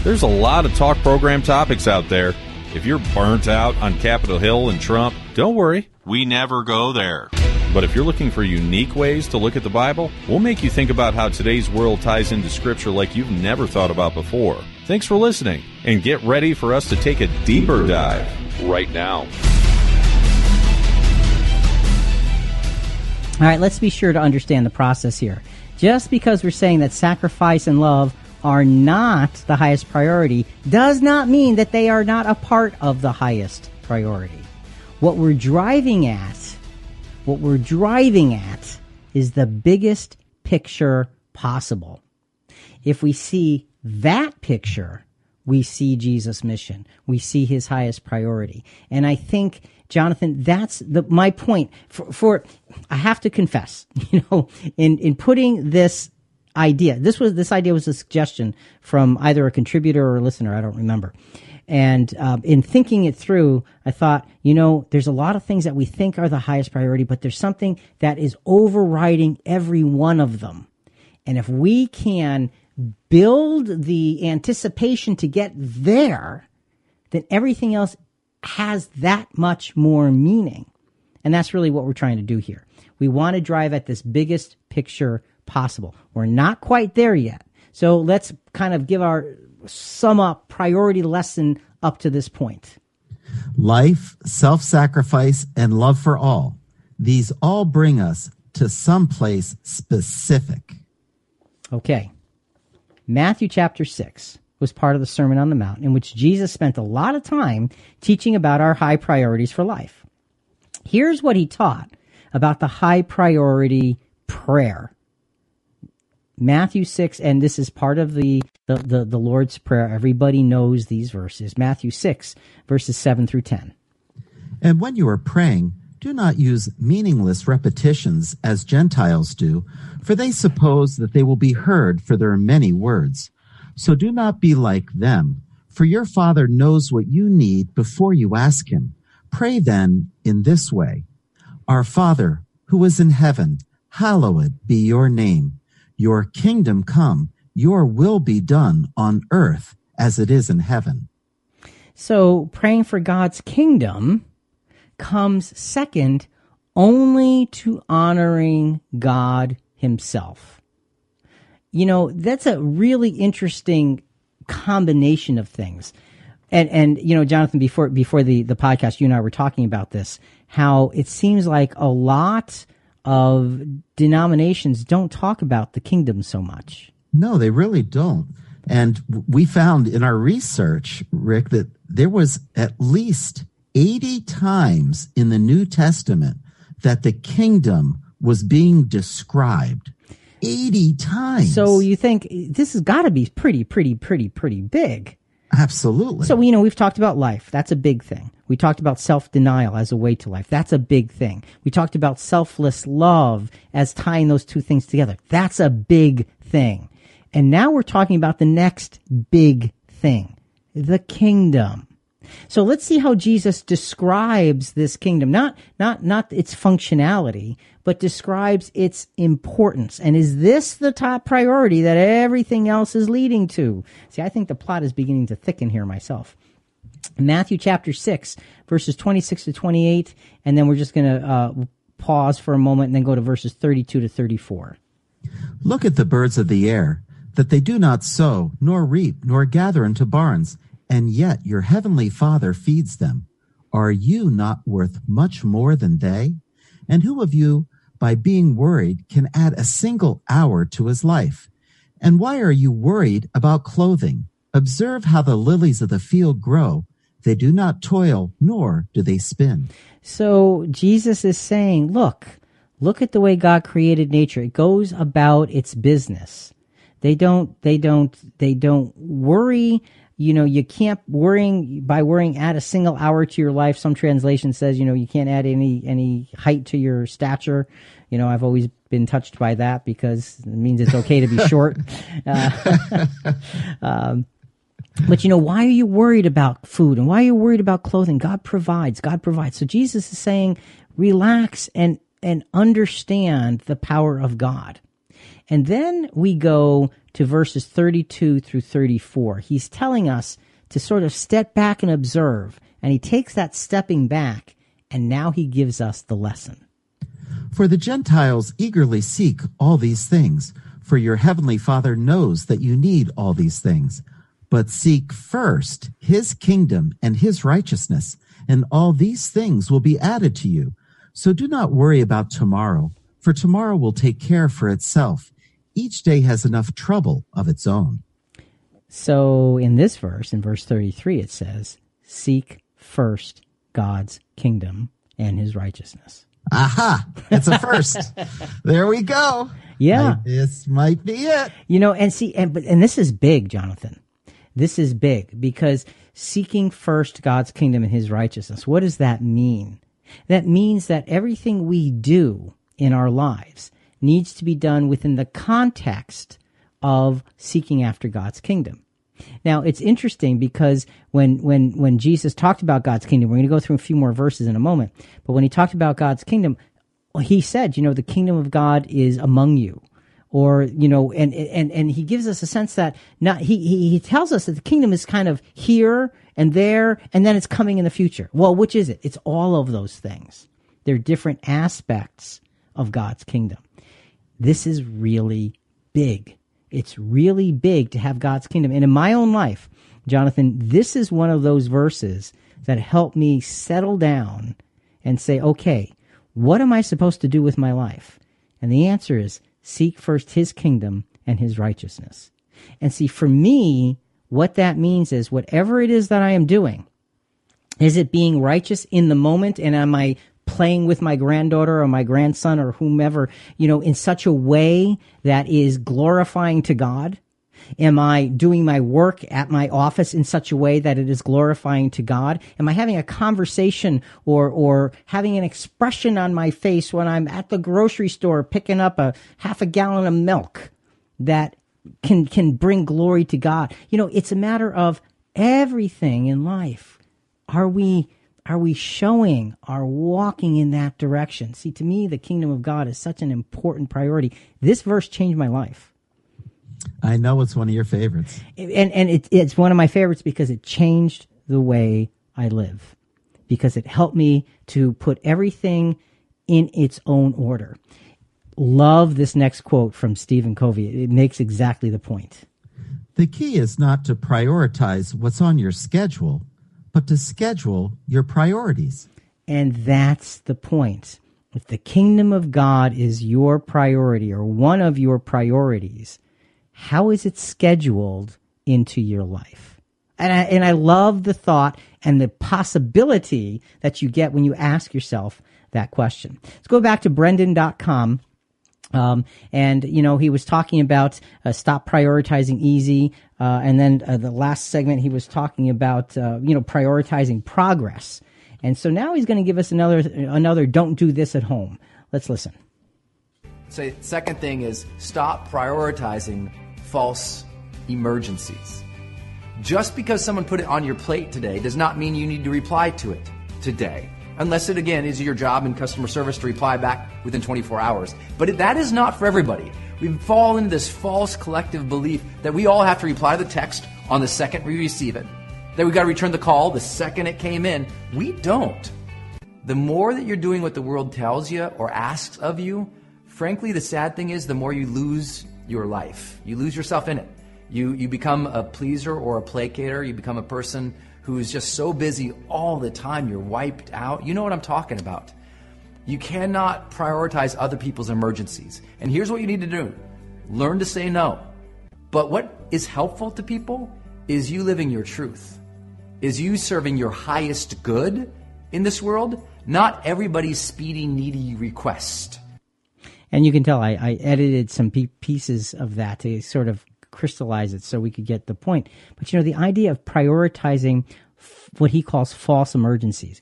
There's a lot of talk program topics out there. If you're burnt out on Capitol Hill and Trump, don't worry. We never go there. But if you're looking for unique ways to look at the Bible, we'll make you think about how today's world ties into Scripture like you've never thought about before. Thanks for listening, and get ready for us to take a deeper dive right now. All right, let's be sure to understand the process here. Just because we're saying that sacrifice and love are not the highest priority does not mean that they are not a part of the highest priority. What we're driving at what we're driving at is the biggest picture possible. If we see that picture, we see Jesus' mission. We see his highest priority. And I think, Jonathan, that's the, my point for, for, I have to confess, you know, in, in putting this idea, this was, this idea was a suggestion from either a contributor or a listener. I don't remember. And um, in thinking it through, I thought, you know, there's a lot of things that we think are the highest priority, but there's something that is overriding every one of them. And if we can build the anticipation to get there, then everything else has that much more meaning. And that's really what we're trying to do here. We want to drive at this biggest picture possible. We're not quite there yet. So let's kind of give our sum up priority lesson up to this point. Life, self sacrifice, and love for all. These all bring us to some place specific. Okay. Matthew chapter 6 was part of the Sermon on the Mount, in which Jesus spent a lot of time teaching about our high priorities for life. Here's what he taught about the high priority prayer. Matthew 6, and this is part of the, the, the, the, Lord's Prayer. Everybody knows these verses. Matthew 6, verses 7 through 10. And when you are praying, do not use meaningless repetitions as Gentiles do, for they suppose that they will be heard for their many words. So do not be like them, for your Father knows what you need before you ask Him. Pray then in this way Our Father, who is in heaven, hallowed be your name. Your kingdom come, your will be done on earth as it is in heaven. So praying for God's kingdom comes second only to honoring God himself. You know, that's a really interesting combination of things. And, and, you know, Jonathan, before, before the, the podcast, you and I were talking about this, how it seems like a lot of denominations don't talk about the kingdom so much. No, they really don't. And we found in our research, Rick, that there was at least 80 times in the New Testament that the kingdom was being described. 80 times. So you think this has got to be pretty, pretty, pretty, pretty big. Absolutely. So, you know, we've talked about life. That's a big thing. We talked about self denial as a way to life. That's a big thing. We talked about selfless love as tying those two things together. That's a big thing. And now we're talking about the next big thing the kingdom. So let's see how Jesus describes this kingdom. Not, not, not its functionality, but describes its importance. And is this the top priority that everything else is leading to? See, I think the plot is beginning to thicken here myself. Matthew chapter 6, verses 26 to 28, and then we're just going to uh, pause for a moment and then go to verses 32 to 34. Look at the birds of the air, that they do not sow, nor reap, nor gather into barns and yet your heavenly Father feeds them. Are you not worth much more than they? And who of you, by being worried, can add a single hour to his life? And why are you worried about clothing? Observe how the lilies of the field grow. They do not toil, nor do they spin. So Jesus is saying, look, look at the way God created nature. It goes about its business. They don't, they don't, they don't worry you know, you can't worrying by worrying add a single hour to your life. Some translation says, you know, you can't add any any height to your stature. You know, I've always been touched by that because it means it's okay to be short. Uh, um, but you know, why are you worried about food and why are you worried about clothing? God provides. God provides. So Jesus is saying, relax and and understand the power of God. And then we go to verses 32 through 34. He's telling us to sort of step back and observe. And he takes that stepping back, and now he gives us the lesson. For the Gentiles eagerly seek all these things, for your heavenly Father knows that you need all these things. But seek first his kingdom and his righteousness, and all these things will be added to you. So do not worry about tomorrow, for tomorrow will take care for itself each day has enough trouble of its own. So in this verse, in verse 33, it says, Seek first God's kingdom and his righteousness. Aha! It's a first. there we go. Yeah. This might be it. You know, and see, and but and this is big, Jonathan. This is big because seeking first God's kingdom and His righteousness. What does that mean? That means that everything we do in our lives needs to be done within the context of seeking after God's kingdom. Now it's interesting because when when when Jesus talked about God's kingdom, we're going to go through a few more verses in a moment. But when he talked about God's kingdom, he said, you know, the kingdom of God is among you. Or, you know, and, and, and he gives us a sense that not, he, he, he tells us that the kingdom is kind of here and there, and then it's coming in the future. Well, which is it? It's all of those things. They're different aspects of God's kingdom. This is really big. It's really big to have God's kingdom. And in my own life, Jonathan, this is one of those verses that help me settle down and say, okay, what am I supposed to do with my life? And the answer is seek first his kingdom and his righteousness. And see, for me, what that means is whatever it is that I am doing, is it being righteous in the moment? And am I playing with my granddaughter or my grandson or whomever, you know, in such a way that is glorifying to God? Am I doing my work at my office in such a way that it is glorifying to God? Am I having a conversation or, or having an expression on my face when I'm at the grocery store picking up a half a gallon of milk that can, can bring glory to God? You know, it's a matter of everything in life. Are we, are we showing, are walking in that direction? See, to me, the kingdom of God is such an important priority. This verse changed my life I know it's one of your favorites. and and it, it's one of my favorites because it changed the way I live, because it helped me to put everything in its own order. Love this next quote from Stephen Covey. It makes exactly the point. The key is not to prioritize what's on your schedule, but to schedule your priorities. And that's the point. If the kingdom of God is your priority or one of your priorities, how is it scheduled into your life? And I, and I love the thought and the possibility that you get when you ask yourself that question. Let's go back to brendon.com. Um, and you know, he was talking about uh, stop prioritizing easy. Uh, and then uh, the last segment, he was talking about, uh, you know, prioritizing progress. And so now he's going to give us another, another don't do this at home. Let's listen. So, second thing is stop prioritizing false emergencies. Just because someone put it on your plate today does not mean you need to reply to it today. Unless it again is your job in customer service to reply back within 24 hours. But that is not for everybody. We fall into this false collective belief that we all have to reply to the text on the second we receive it, that we got to return the call the second it came in. We don't. The more that you're doing what the world tells you or asks of you, frankly, the sad thing is the more you lose your life. You lose yourself in it. You, you become a pleaser or a placater. You become a person who is just so busy all the time, you're wiped out. You know what I'm talking about. You cannot prioritize other people's emergencies. And here's what you need to do learn to say no. But what is helpful to people is you living your truth, is you serving your highest good in this world, not everybody's speedy, needy request. And you can tell I, I edited some pieces of that to sort of crystallize it so we could get the point. But you know, the idea of prioritizing f- what he calls false emergencies.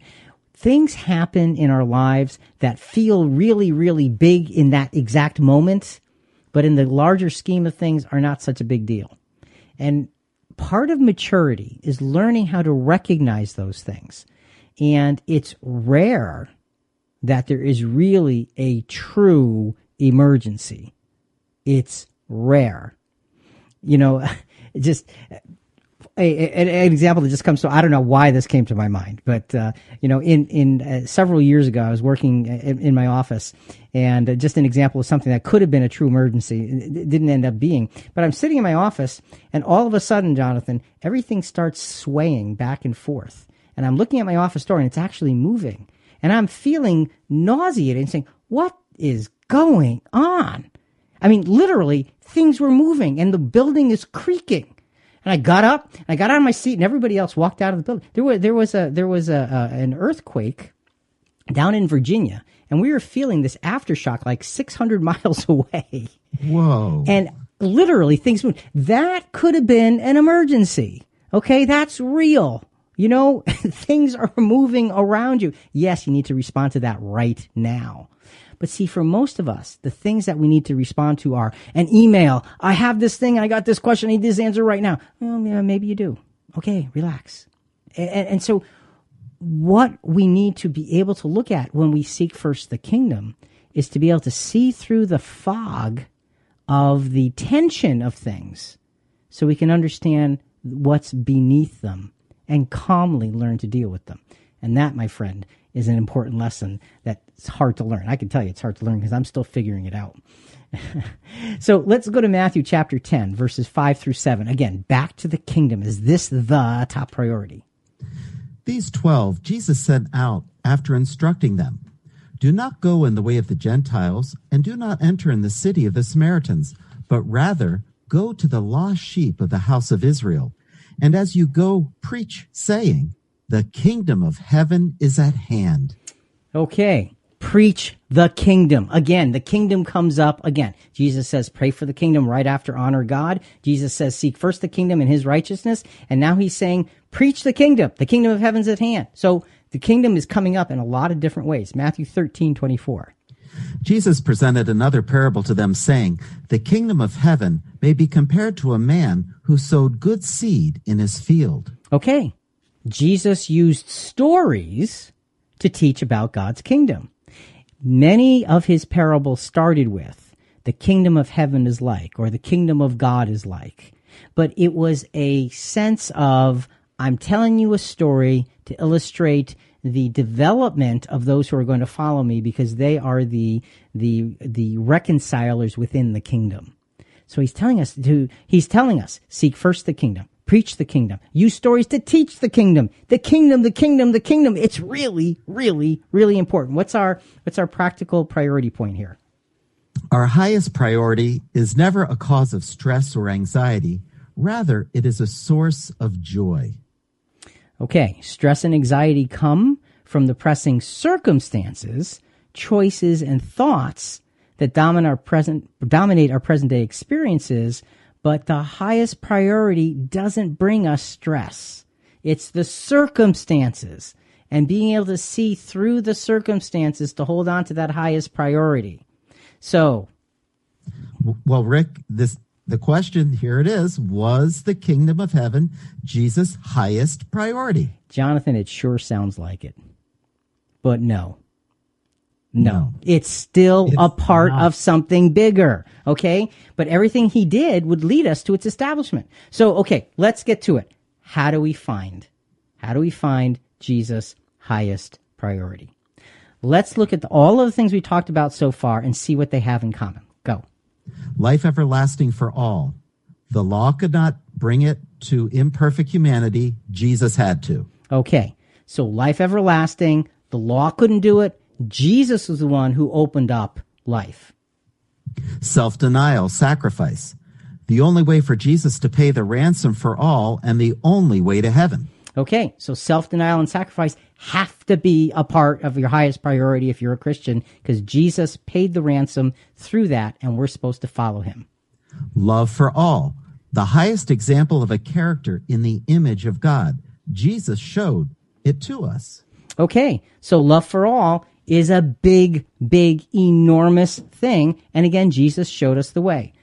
Things happen in our lives that feel really, really big in that exact moment, but in the larger scheme of things are not such a big deal. And part of maturity is learning how to recognize those things. And it's rare that there is really a true emergency. It's rare. You know, just a, a, an example that just comes to I don't know why this came to my mind, but uh, you know, in in uh, several years ago, I was working in, in my office, and uh, just an example of something that could have been a true emergency, it didn't end up being. But I'm sitting in my office, and all of a sudden, Jonathan, everything starts swaying back and forth, and I'm looking at my office door, and it's actually moving, and I'm feeling nauseated and saying, "What is going on?" I mean, literally, things were moving, and the building is creaking. And I got up, I got out of my seat, and everybody else walked out of the building. There was there was a there was a, a an earthquake down in Virginia, and we were feeling this aftershock like 600 miles away. Whoa. And literally things moved. That could have been an emergency. Okay, that's real. You know, things are moving around you. Yes, you need to respond to that right now. But see, for most of us, the things that we need to respond to are an email. I have this thing. I got this question. I need this answer right now. Well, yeah, maybe you do. Okay, relax. And, and so what we need to be able to look at when we seek first the kingdom is to be able to see through the fog of the tension of things so we can understand what's beneath them and calmly learn to deal with them. And that, my friend, is an important lesson that's hard to learn. I can tell you it's hard to learn because I'm still figuring it out. so let's go to Matthew chapter 10, verses 5 through 7. Again, back to the kingdom. Is this the top priority? These twelve Jesus sent out after instructing them Do not go in the way of the Gentiles, and do not enter in the city of the Samaritans, but rather go to the lost sheep of the house of Israel. And as you go, preach, saying, The kingdom of heaven is at hand. Okay. Preach the kingdom. Again, the kingdom comes up again. Jesus says, pray for the kingdom right after honor God. Jesus says, seek first the kingdom and his righteousness. And now he's saying, preach the kingdom. The kingdom of heaven's at hand. So the kingdom is coming up in a lot of different ways. Matthew 13, 24. Jesus presented another parable to them, saying, The kingdom of heaven may be compared to a man who sowed good seed in his field. Okay. Jesus used stories to teach about God's kingdom. Many of his parables started with, the kingdom of heaven is like, or the kingdom of God is like. But it was a sense of, I'm telling you a story to illustrate the development of those who are going to follow me because they are the, the, the reconcilers within the kingdom. So he's telling us to, he's telling us, seek first the kingdom, preach the kingdom, use stories to teach the kingdom, the kingdom, the kingdom, the kingdom. It's really, really, really important. What's our, what's our practical priority point here? Our highest priority is never a cause of stress or anxiety. Rather, it is a source of joy. Okay, stress and anxiety come from the pressing circumstances, choices, and thoughts that dominate our present, dominate our present day experiences, but the highest priority doesn't bring us stress. It's the circumstances and being able to see through the circumstances to hold on to that highest priority. So, well, Rick, this the question here it is was the kingdom of heaven jesus highest priority? Jonathan it sure sounds like it. But no. No, no. it's still it's a part not. of something bigger okay? But everything he did would lead us to its establishment. So okay let's get to it. How do we find how do we find jesus highest priority? Let's look at the, all of the things we talked about so far and see what they have in common. Go life everlasting for all. The law could not bring it to imperfect humanity. Jesus had to. Okay. So life everlasting, the law couldn't do it. Jesus was the one who opened up life. Self denial, sacrifice. The only way for Jesus to pay the ransom for all and the only way to heaven. Okay, so self denial and sacrifice have to be a part of your highest priority if you're a Christian because Jesus paid the ransom through that and we're supposed to follow him. Love for all, the highest example of a character in the image of God. Jesus showed it to us. Okay, so love for all is a big, big, enormous thing. And again, Jesus showed us the way.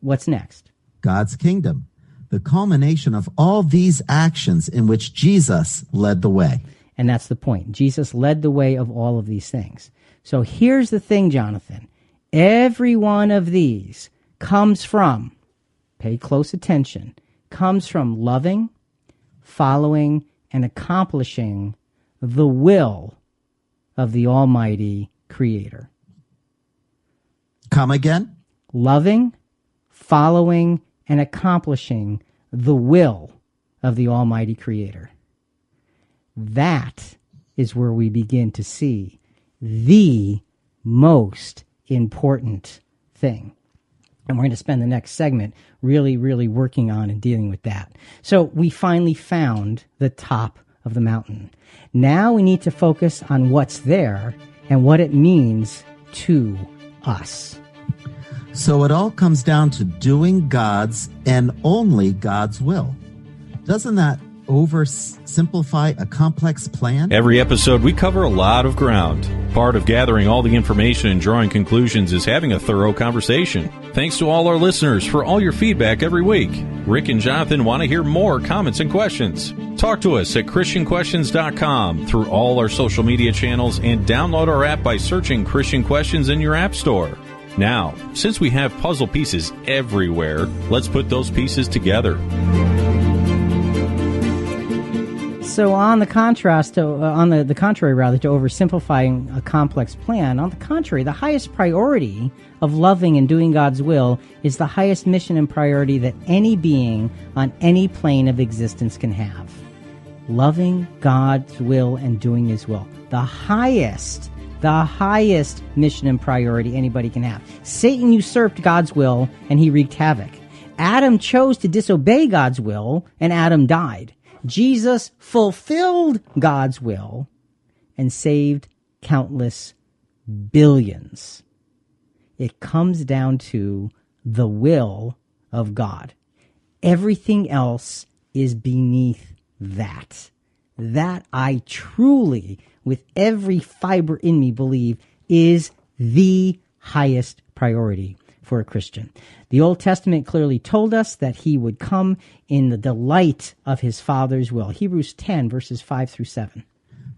What's next? God's kingdom the culmination of all these actions in which Jesus led the way. And that's the point. Jesus led the way of all of these things. So here's the thing, Jonathan. Every one of these comes from, pay close attention, comes from loving, following, and accomplishing the will of the Almighty Creator. Come again? Loving, following, and accomplishing the will of the Almighty Creator. That is where we begin to see the most important thing. And we're going to spend the next segment really, really working on and dealing with that. So we finally found the top of the mountain. Now we need to focus on what's there and what it means to us. So it all comes down to doing God's and only God's will. Doesn't that oversimplify a complex plan? Every episode, we cover a lot of ground. Part of gathering all the information and drawing conclusions is having a thorough conversation. Thanks to all our listeners for all your feedback every week. Rick and Jonathan want to hear more comments and questions. Talk to us at ChristianQuestions.com through all our social media channels and download our app by searching Christian Questions in your App Store. Now, since we have puzzle pieces everywhere, let's put those pieces together. So, on the contrast to, uh, on the, the contrary, rather, to oversimplifying a complex plan, on the contrary, the highest priority of loving and doing God's will is the highest mission and priority that any being on any plane of existence can have. Loving God's will and doing His will. The highest, the highest mission and priority anybody can have. Satan usurped God's will and he wreaked havoc. Adam chose to disobey God's will and Adam died. Jesus fulfilled God's will and saved countless billions. It comes down to the will of God. Everything else is beneath that. That I truly, with every fiber in me, believe is the highest priority for a Christian. The Old Testament clearly told us that he would come in the delight of his Father's will. Hebrews 10, verses 5 through 7.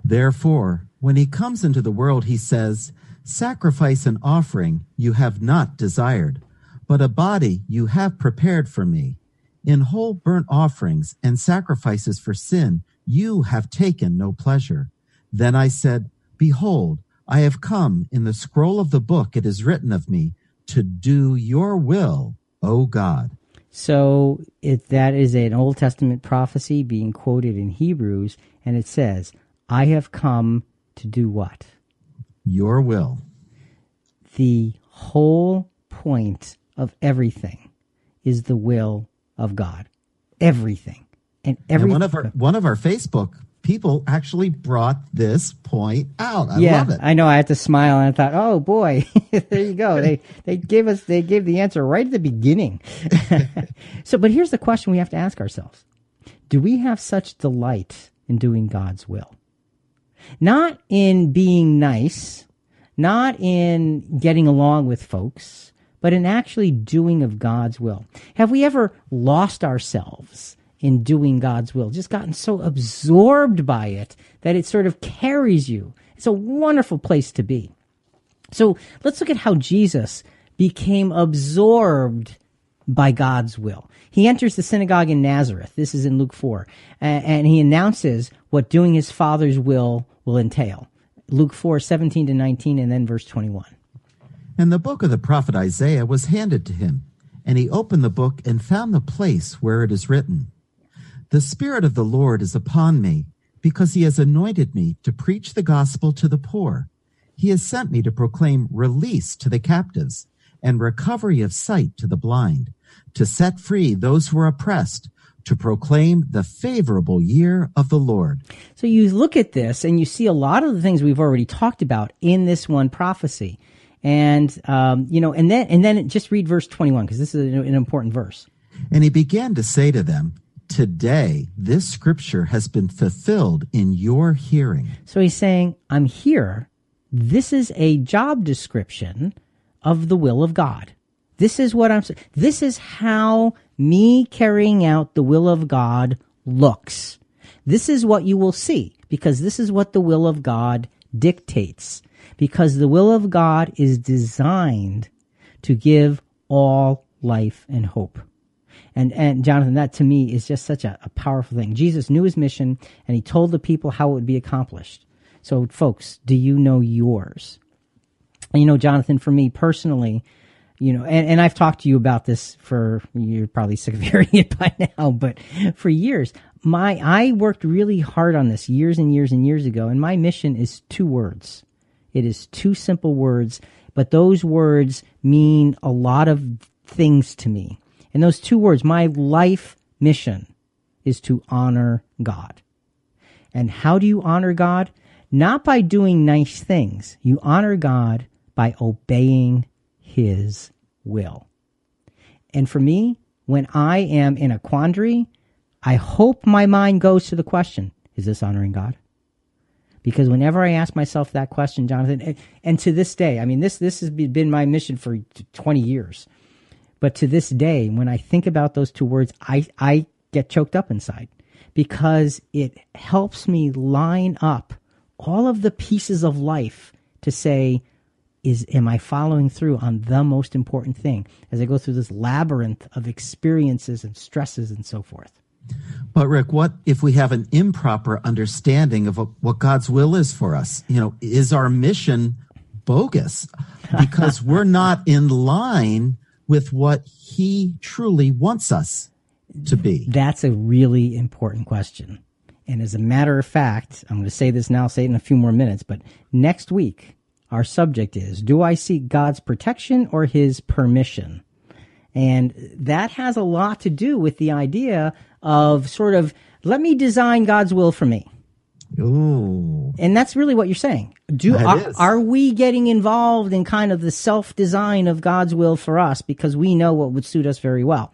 Therefore, when he comes into the world, he says, Sacrifice and offering you have not desired, but a body you have prepared for me. In whole burnt offerings and sacrifices for sin you have taken no pleasure. Then I said, Behold, I have come. In the scroll of the book it is written of me to do your will, O God. So it, that is an Old Testament prophecy being quoted in Hebrews, and it says, I have come to do what? Your will. The whole point of everything is the will of God. Everything. And every and one of our one of our Facebook people actually brought this point out. I yeah, love it. I know. I had to smile and I thought, oh boy, there you go. they they gave us they gave the answer right at the beginning. so, but here's the question we have to ask ourselves: Do we have such delight in doing God's will? Not in being nice, not in getting along with folks, but in actually doing of God's will. Have we ever lost ourselves? In doing God's will, just gotten so absorbed by it that it sort of carries you. It's a wonderful place to be. So let's look at how Jesus became absorbed by God's will. He enters the synagogue in Nazareth. This is in Luke 4. And he announces what doing his father's will will entail. Luke 4, 17 to 19, and then verse 21. And the book of the prophet Isaiah was handed to him. And he opened the book and found the place where it is written the Spirit of the Lord is upon me, because he has anointed me to preach the gospel to the poor. He has sent me to proclaim release to the captives and recovery of sight to the blind, to set free those who are oppressed, to proclaim the favorable year of the Lord. So you look at this and you see a lot of the things we've already talked about in this one prophecy. And, um, you know, and then, and then just read verse 21, because this is an important verse. And he began to say to them, Today, this scripture has been fulfilled in your hearing. So he's saying, I'm here. This is a job description of the will of God. This is what I'm. This is how me carrying out the will of God looks. This is what you will see because this is what the will of God dictates. Because the will of God is designed to give all life and hope. And, and Jonathan, that to me is just such a, a powerful thing. Jesus knew his mission and he told the people how it would be accomplished. So, folks, do you know yours? And you know, Jonathan, for me personally, you know, and, and I've talked to you about this for, you're probably sick of hearing it by now, but for years, my, I worked really hard on this years and years and years ago, and my mission is two words. It is two simple words, but those words mean a lot of things to me. And those two words, my life mission is to honor God. And how do you honor God? not by doing nice things. You honor God by obeying his will. And for me, when I am in a quandary, I hope my mind goes to the question, is this honoring God? Because whenever I ask myself that question, Jonathan, and, and to this day, I mean, this, this has been my mission for 20 years. But to this day, when I think about those two words, I, I get choked up inside because it helps me line up all of the pieces of life to say, is am I following through on the most important thing as I go through this labyrinth of experiences and stresses and so forth? But Rick, what if we have an improper understanding of what God's will is for us? You know, is our mission bogus because we're not in line with what he truly wants us to be? That's a really important question. And as a matter of fact, I'm going to say this now, say it in a few more minutes, but next week, our subject is Do I seek God's protection or his permission? And that has a lot to do with the idea of sort of, let me design God's will for me. Ooh. And that's really what you're saying. Do are, are, we getting involved in kind of the self-design of God's will for us because we know what would suit us very well?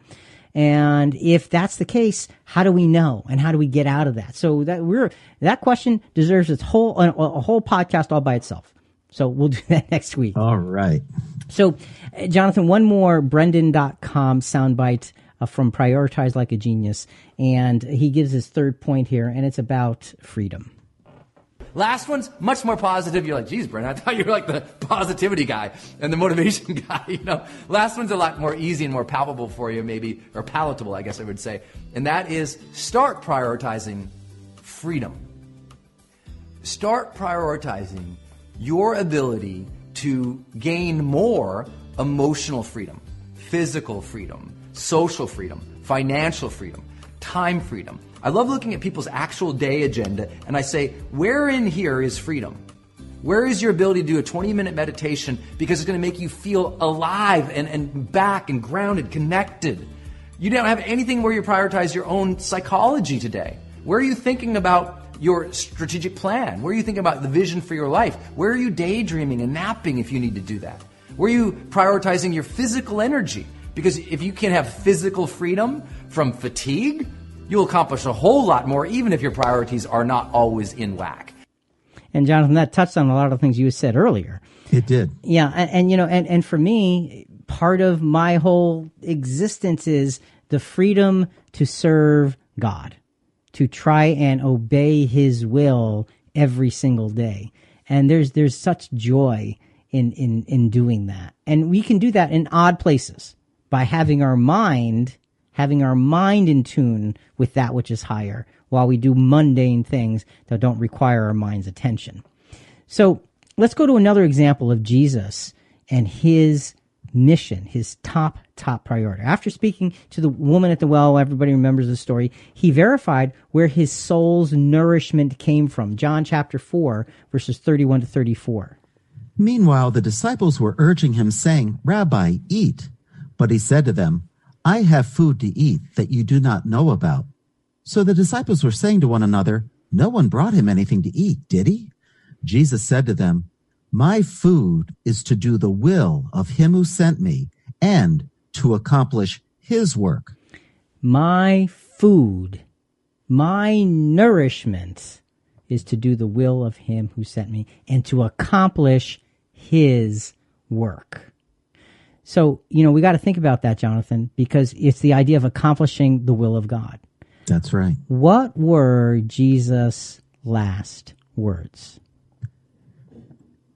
And if that's the case, how do we know and how do we get out of that? So that we're that question deserves its whole a, a whole podcast all by itself. So we'll do that next week. All right. So, uh, Jonathan, one more Brendon.com soundbite uh, from Prioritize Like a Genius. And he gives his third point here, and it's about freedom. Last one's much more positive. You're like, geez, Brent, I thought you were like the positivity guy and the motivation guy. You know, last one's a lot more easy and more palpable for you, maybe, or palatable, I guess I would say. And that is start prioritizing freedom. Start prioritizing your ability to gain more emotional freedom, physical freedom, social freedom, financial freedom, time freedom. I love looking at people's actual day agenda and I say, where in here is freedom? Where is your ability to do a 20 minute meditation because it's going to make you feel alive and, and back and grounded, connected? You don't have anything where you prioritize your own psychology today. Where are you thinking about your strategic plan? Where are you thinking about the vision for your life? Where are you daydreaming and napping if you need to do that? Where are you prioritizing your physical energy? Because if you can have physical freedom from fatigue, you'll accomplish a whole lot more, even if your priorities are not always in whack. And Jonathan, that touched on a lot of things you said earlier. It did. Yeah, and, and you know, and, and for me, part of my whole existence is the freedom to serve God to try and obey his will every single day. And there's there's such joy in in in doing that. And we can do that in odd places by having our mind having our mind in tune with that which is higher while we do mundane things that don't require our mind's attention. So, let's go to another example of Jesus and his mission, his top, top priority. After speaking to the woman at the well, everybody remembers the story, he verified where his soul's nourishment came from. John chapter 4, verses 31 to 34. Meanwhile, the disciples were urging him, saying, Rabbi, eat. But he said to them, I have food to eat that you do not know about. So the disciples were saying to one another, No one brought him anything to eat, did he? Jesus said to them, my food is to do the will of him who sent me and to accomplish his work. My food, my nourishment is to do the will of him who sent me and to accomplish his work. So, you know, we got to think about that, Jonathan, because it's the idea of accomplishing the will of God. That's right. What were Jesus' last words?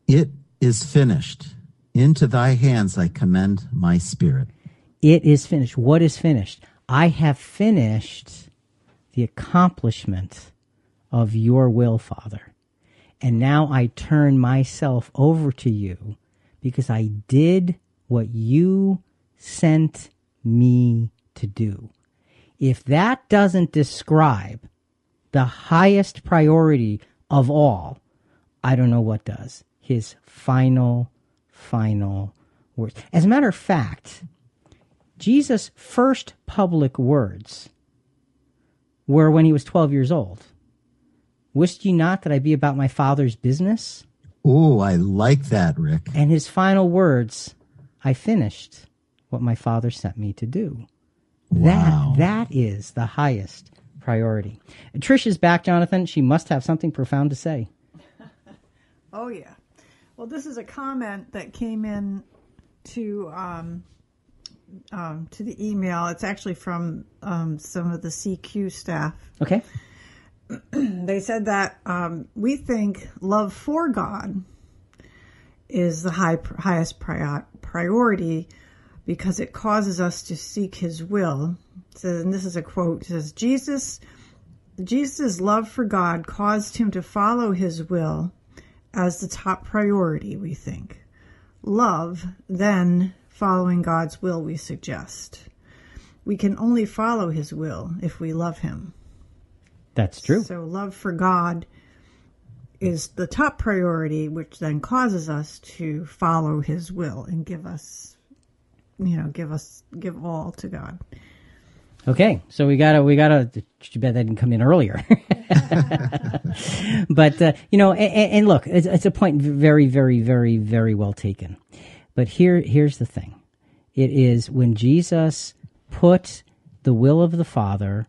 It is finished. Into thy hands I commend my spirit. It is finished. What is finished? I have finished the accomplishment of your will, Father. And now I turn myself over to you because I did what you sent me to do. If that doesn't describe the highest priority of all, I don't know what does his final, final words. As a matter of fact, Jesus' first public words were when he was 12 years old, Wist ye not that I be about my Father's business? Oh, I like that, Rick. And his final words, I finished what my Father sent me to do. Wow. That that is the highest priority. Trish is back, Jonathan. She must have something profound to say. Oh yeah. Well, this is a comment that came in to um, um, to the email. It's actually from um, some of the CQ staff. Okay. They said that um, we think love for God is the high highest prior, priority because it causes us to seek His will. So, and this is a quote. It says Jesus. Jesus' love for God caused him to follow his will as the top priority, we think. Love, then following God's will, we suggest. We can only follow his will if we love him. That's true. So, love for God is the top priority, which then causes us to follow his will and give us, you know, give us, give all to God. Okay, so we gotta we gotta. Too bad that didn't come in earlier. but uh, you know, and, and look, it's, it's, a point very, very, very, very well taken. But here, here's the thing: it is when Jesus put the will of the Father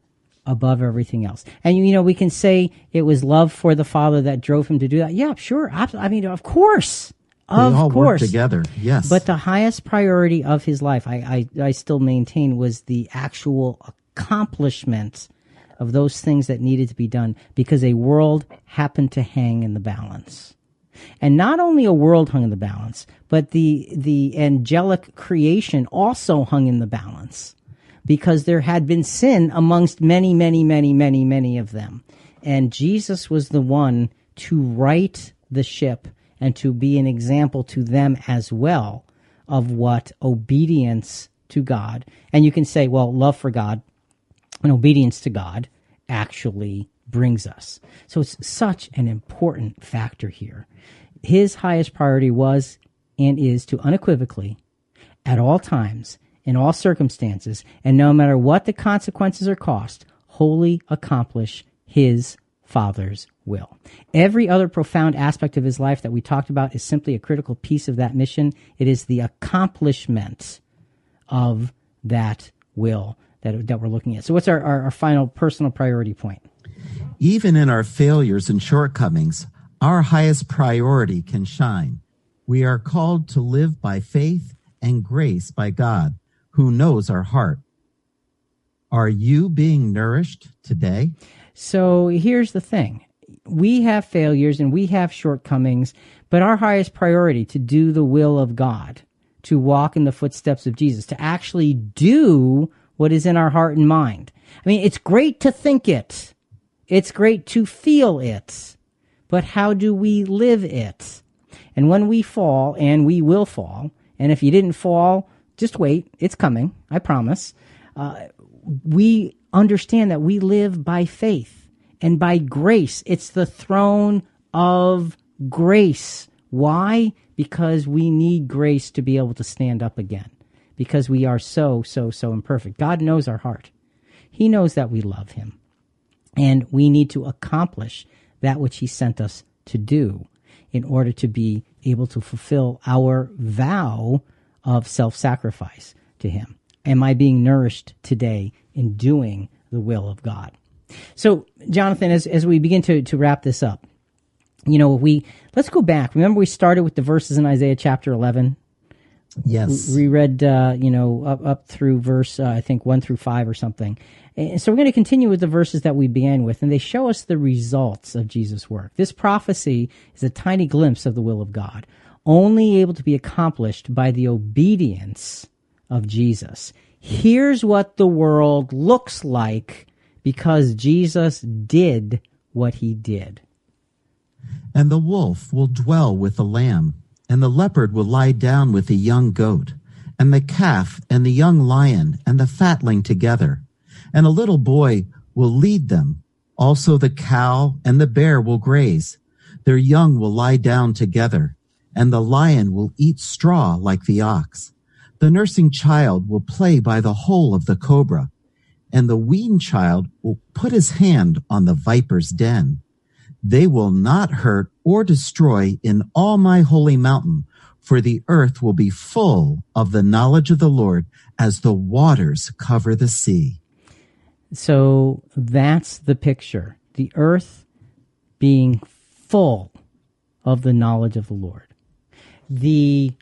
above everything else. And you know, we can say it was love for the Father that drove him to do that. Yeah, sure. I mean, of course. Of they all course. work together. Yes. But the highest priority of his life, I, I, I still maintain, was the actual accomplishment of those things that needed to be done because a world happened to hang in the balance. And not only a world hung in the balance, but the, the angelic creation also hung in the balance because there had been sin amongst many, many, many, many, many of them. And Jesus was the one to right the ship and to be an example to them as well of what obedience to God. And you can say, well, love for God and obedience to God actually brings us. So it's such an important factor here. His highest priority was and is to unequivocally, at all times, in all circumstances, and no matter what the consequences or cost, wholly accomplish his Father's will. Every other profound aspect of his life that we talked about is simply a critical piece of that mission. It is the accomplishment of that will that, that we're looking at. So, what's our, our, our final personal priority point? Even in our failures and shortcomings, our highest priority can shine. We are called to live by faith and grace by God, who knows our heart. Are you being nourished today? So here's the thing. We have failures and we have shortcomings, but our highest priority to do the will of God, to walk in the footsteps of Jesus, to actually do what is in our heart and mind. I mean, it's great to think it. It's great to feel it. But how do we live it? And when we fall, and we will fall, and if you didn't fall, just wait. It's coming. I promise. Uh, we understand that we live by faith and by grace. It's the throne of grace. Why? Because we need grace to be able to stand up again. Because we are so, so, so imperfect. God knows our heart. He knows that we love Him. And we need to accomplish that which He sent us to do in order to be able to fulfill our vow of self sacrifice to Him. Am I being nourished today in doing the will of God? So, Jonathan, as, as we begin to, to wrap this up, you know, we let's go back. Remember, we started with the verses in Isaiah chapter 11. Yes. We read, uh, you know, up, up through verse, uh, I think, 1 through 5 or something. And so we're going to continue with the verses that we began with, and they show us the results of Jesus' work. This prophecy is a tiny glimpse of the will of God, only able to be accomplished by the obedience of Jesus. Here's what the world looks like because Jesus did what he did. And the wolf will dwell with the lamb, and the leopard will lie down with the young goat, and the calf and the young lion and the fatling together. And a little boy will lead them. Also the cow and the bear will graze. Their young will lie down together, and the lion will eat straw like the ox. The nursing child will play by the hole of the cobra, and the weaned child will put his hand on the viper's den. they will not hurt or destroy in all my holy mountain, for the earth will be full of the knowledge of the Lord as the waters cover the sea. So that's the picture. The earth being full of the knowledge of the Lord. The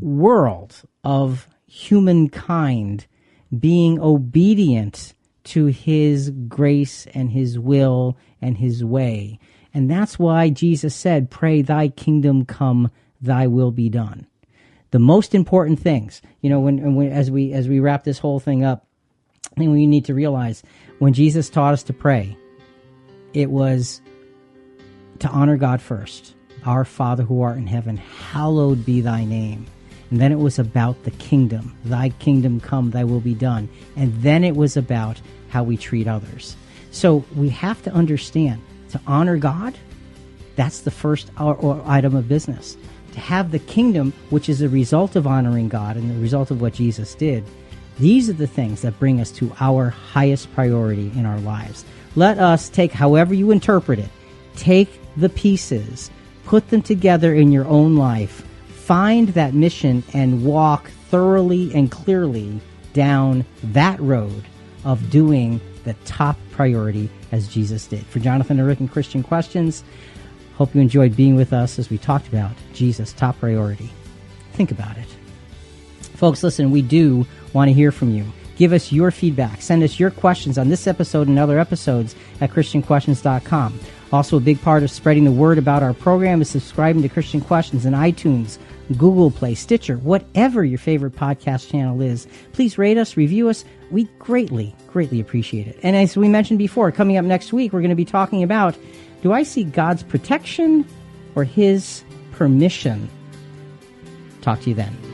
world of humankind being obedient to his grace and his will and his way. And that's why Jesus said, Pray, thy kingdom come, thy will be done. The most important things, you know, when, when as we as we wrap this whole thing up, I think we need to realize when Jesus taught us to pray, it was to honor God first. Our Father who art in heaven, hallowed be thy name. And then it was about the kingdom. Thy kingdom come, thy will be done. And then it was about how we treat others. So we have to understand to honor God, that's the first uh, item of business. To have the kingdom, which is a result of honoring God and the result of what Jesus did, these are the things that bring us to our highest priority in our lives. Let us take, however you interpret it, take the pieces, put them together in your own life, find that mission, and walk thoroughly and clearly down that road of doing the top priority as Jesus did. For Jonathan and Rick and Christian Questions, hope you enjoyed being with us as we talked about Jesus' top priority. Think about it. Folks, listen, we do want to hear from you. Give us your feedback. Send us your questions on this episode and other episodes at ChristianQuestions.com. Also, a big part of spreading the word about our program is subscribing to Christian Questions in iTunes, Google Play, Stitcher, whatever your favorite podcast channel is. Please rate us, review us. We greatly, greatly appreciate it. And as we mentioned before, coming up next week, we're going to be talking about do I see God's protection or his permission? Talk to you then.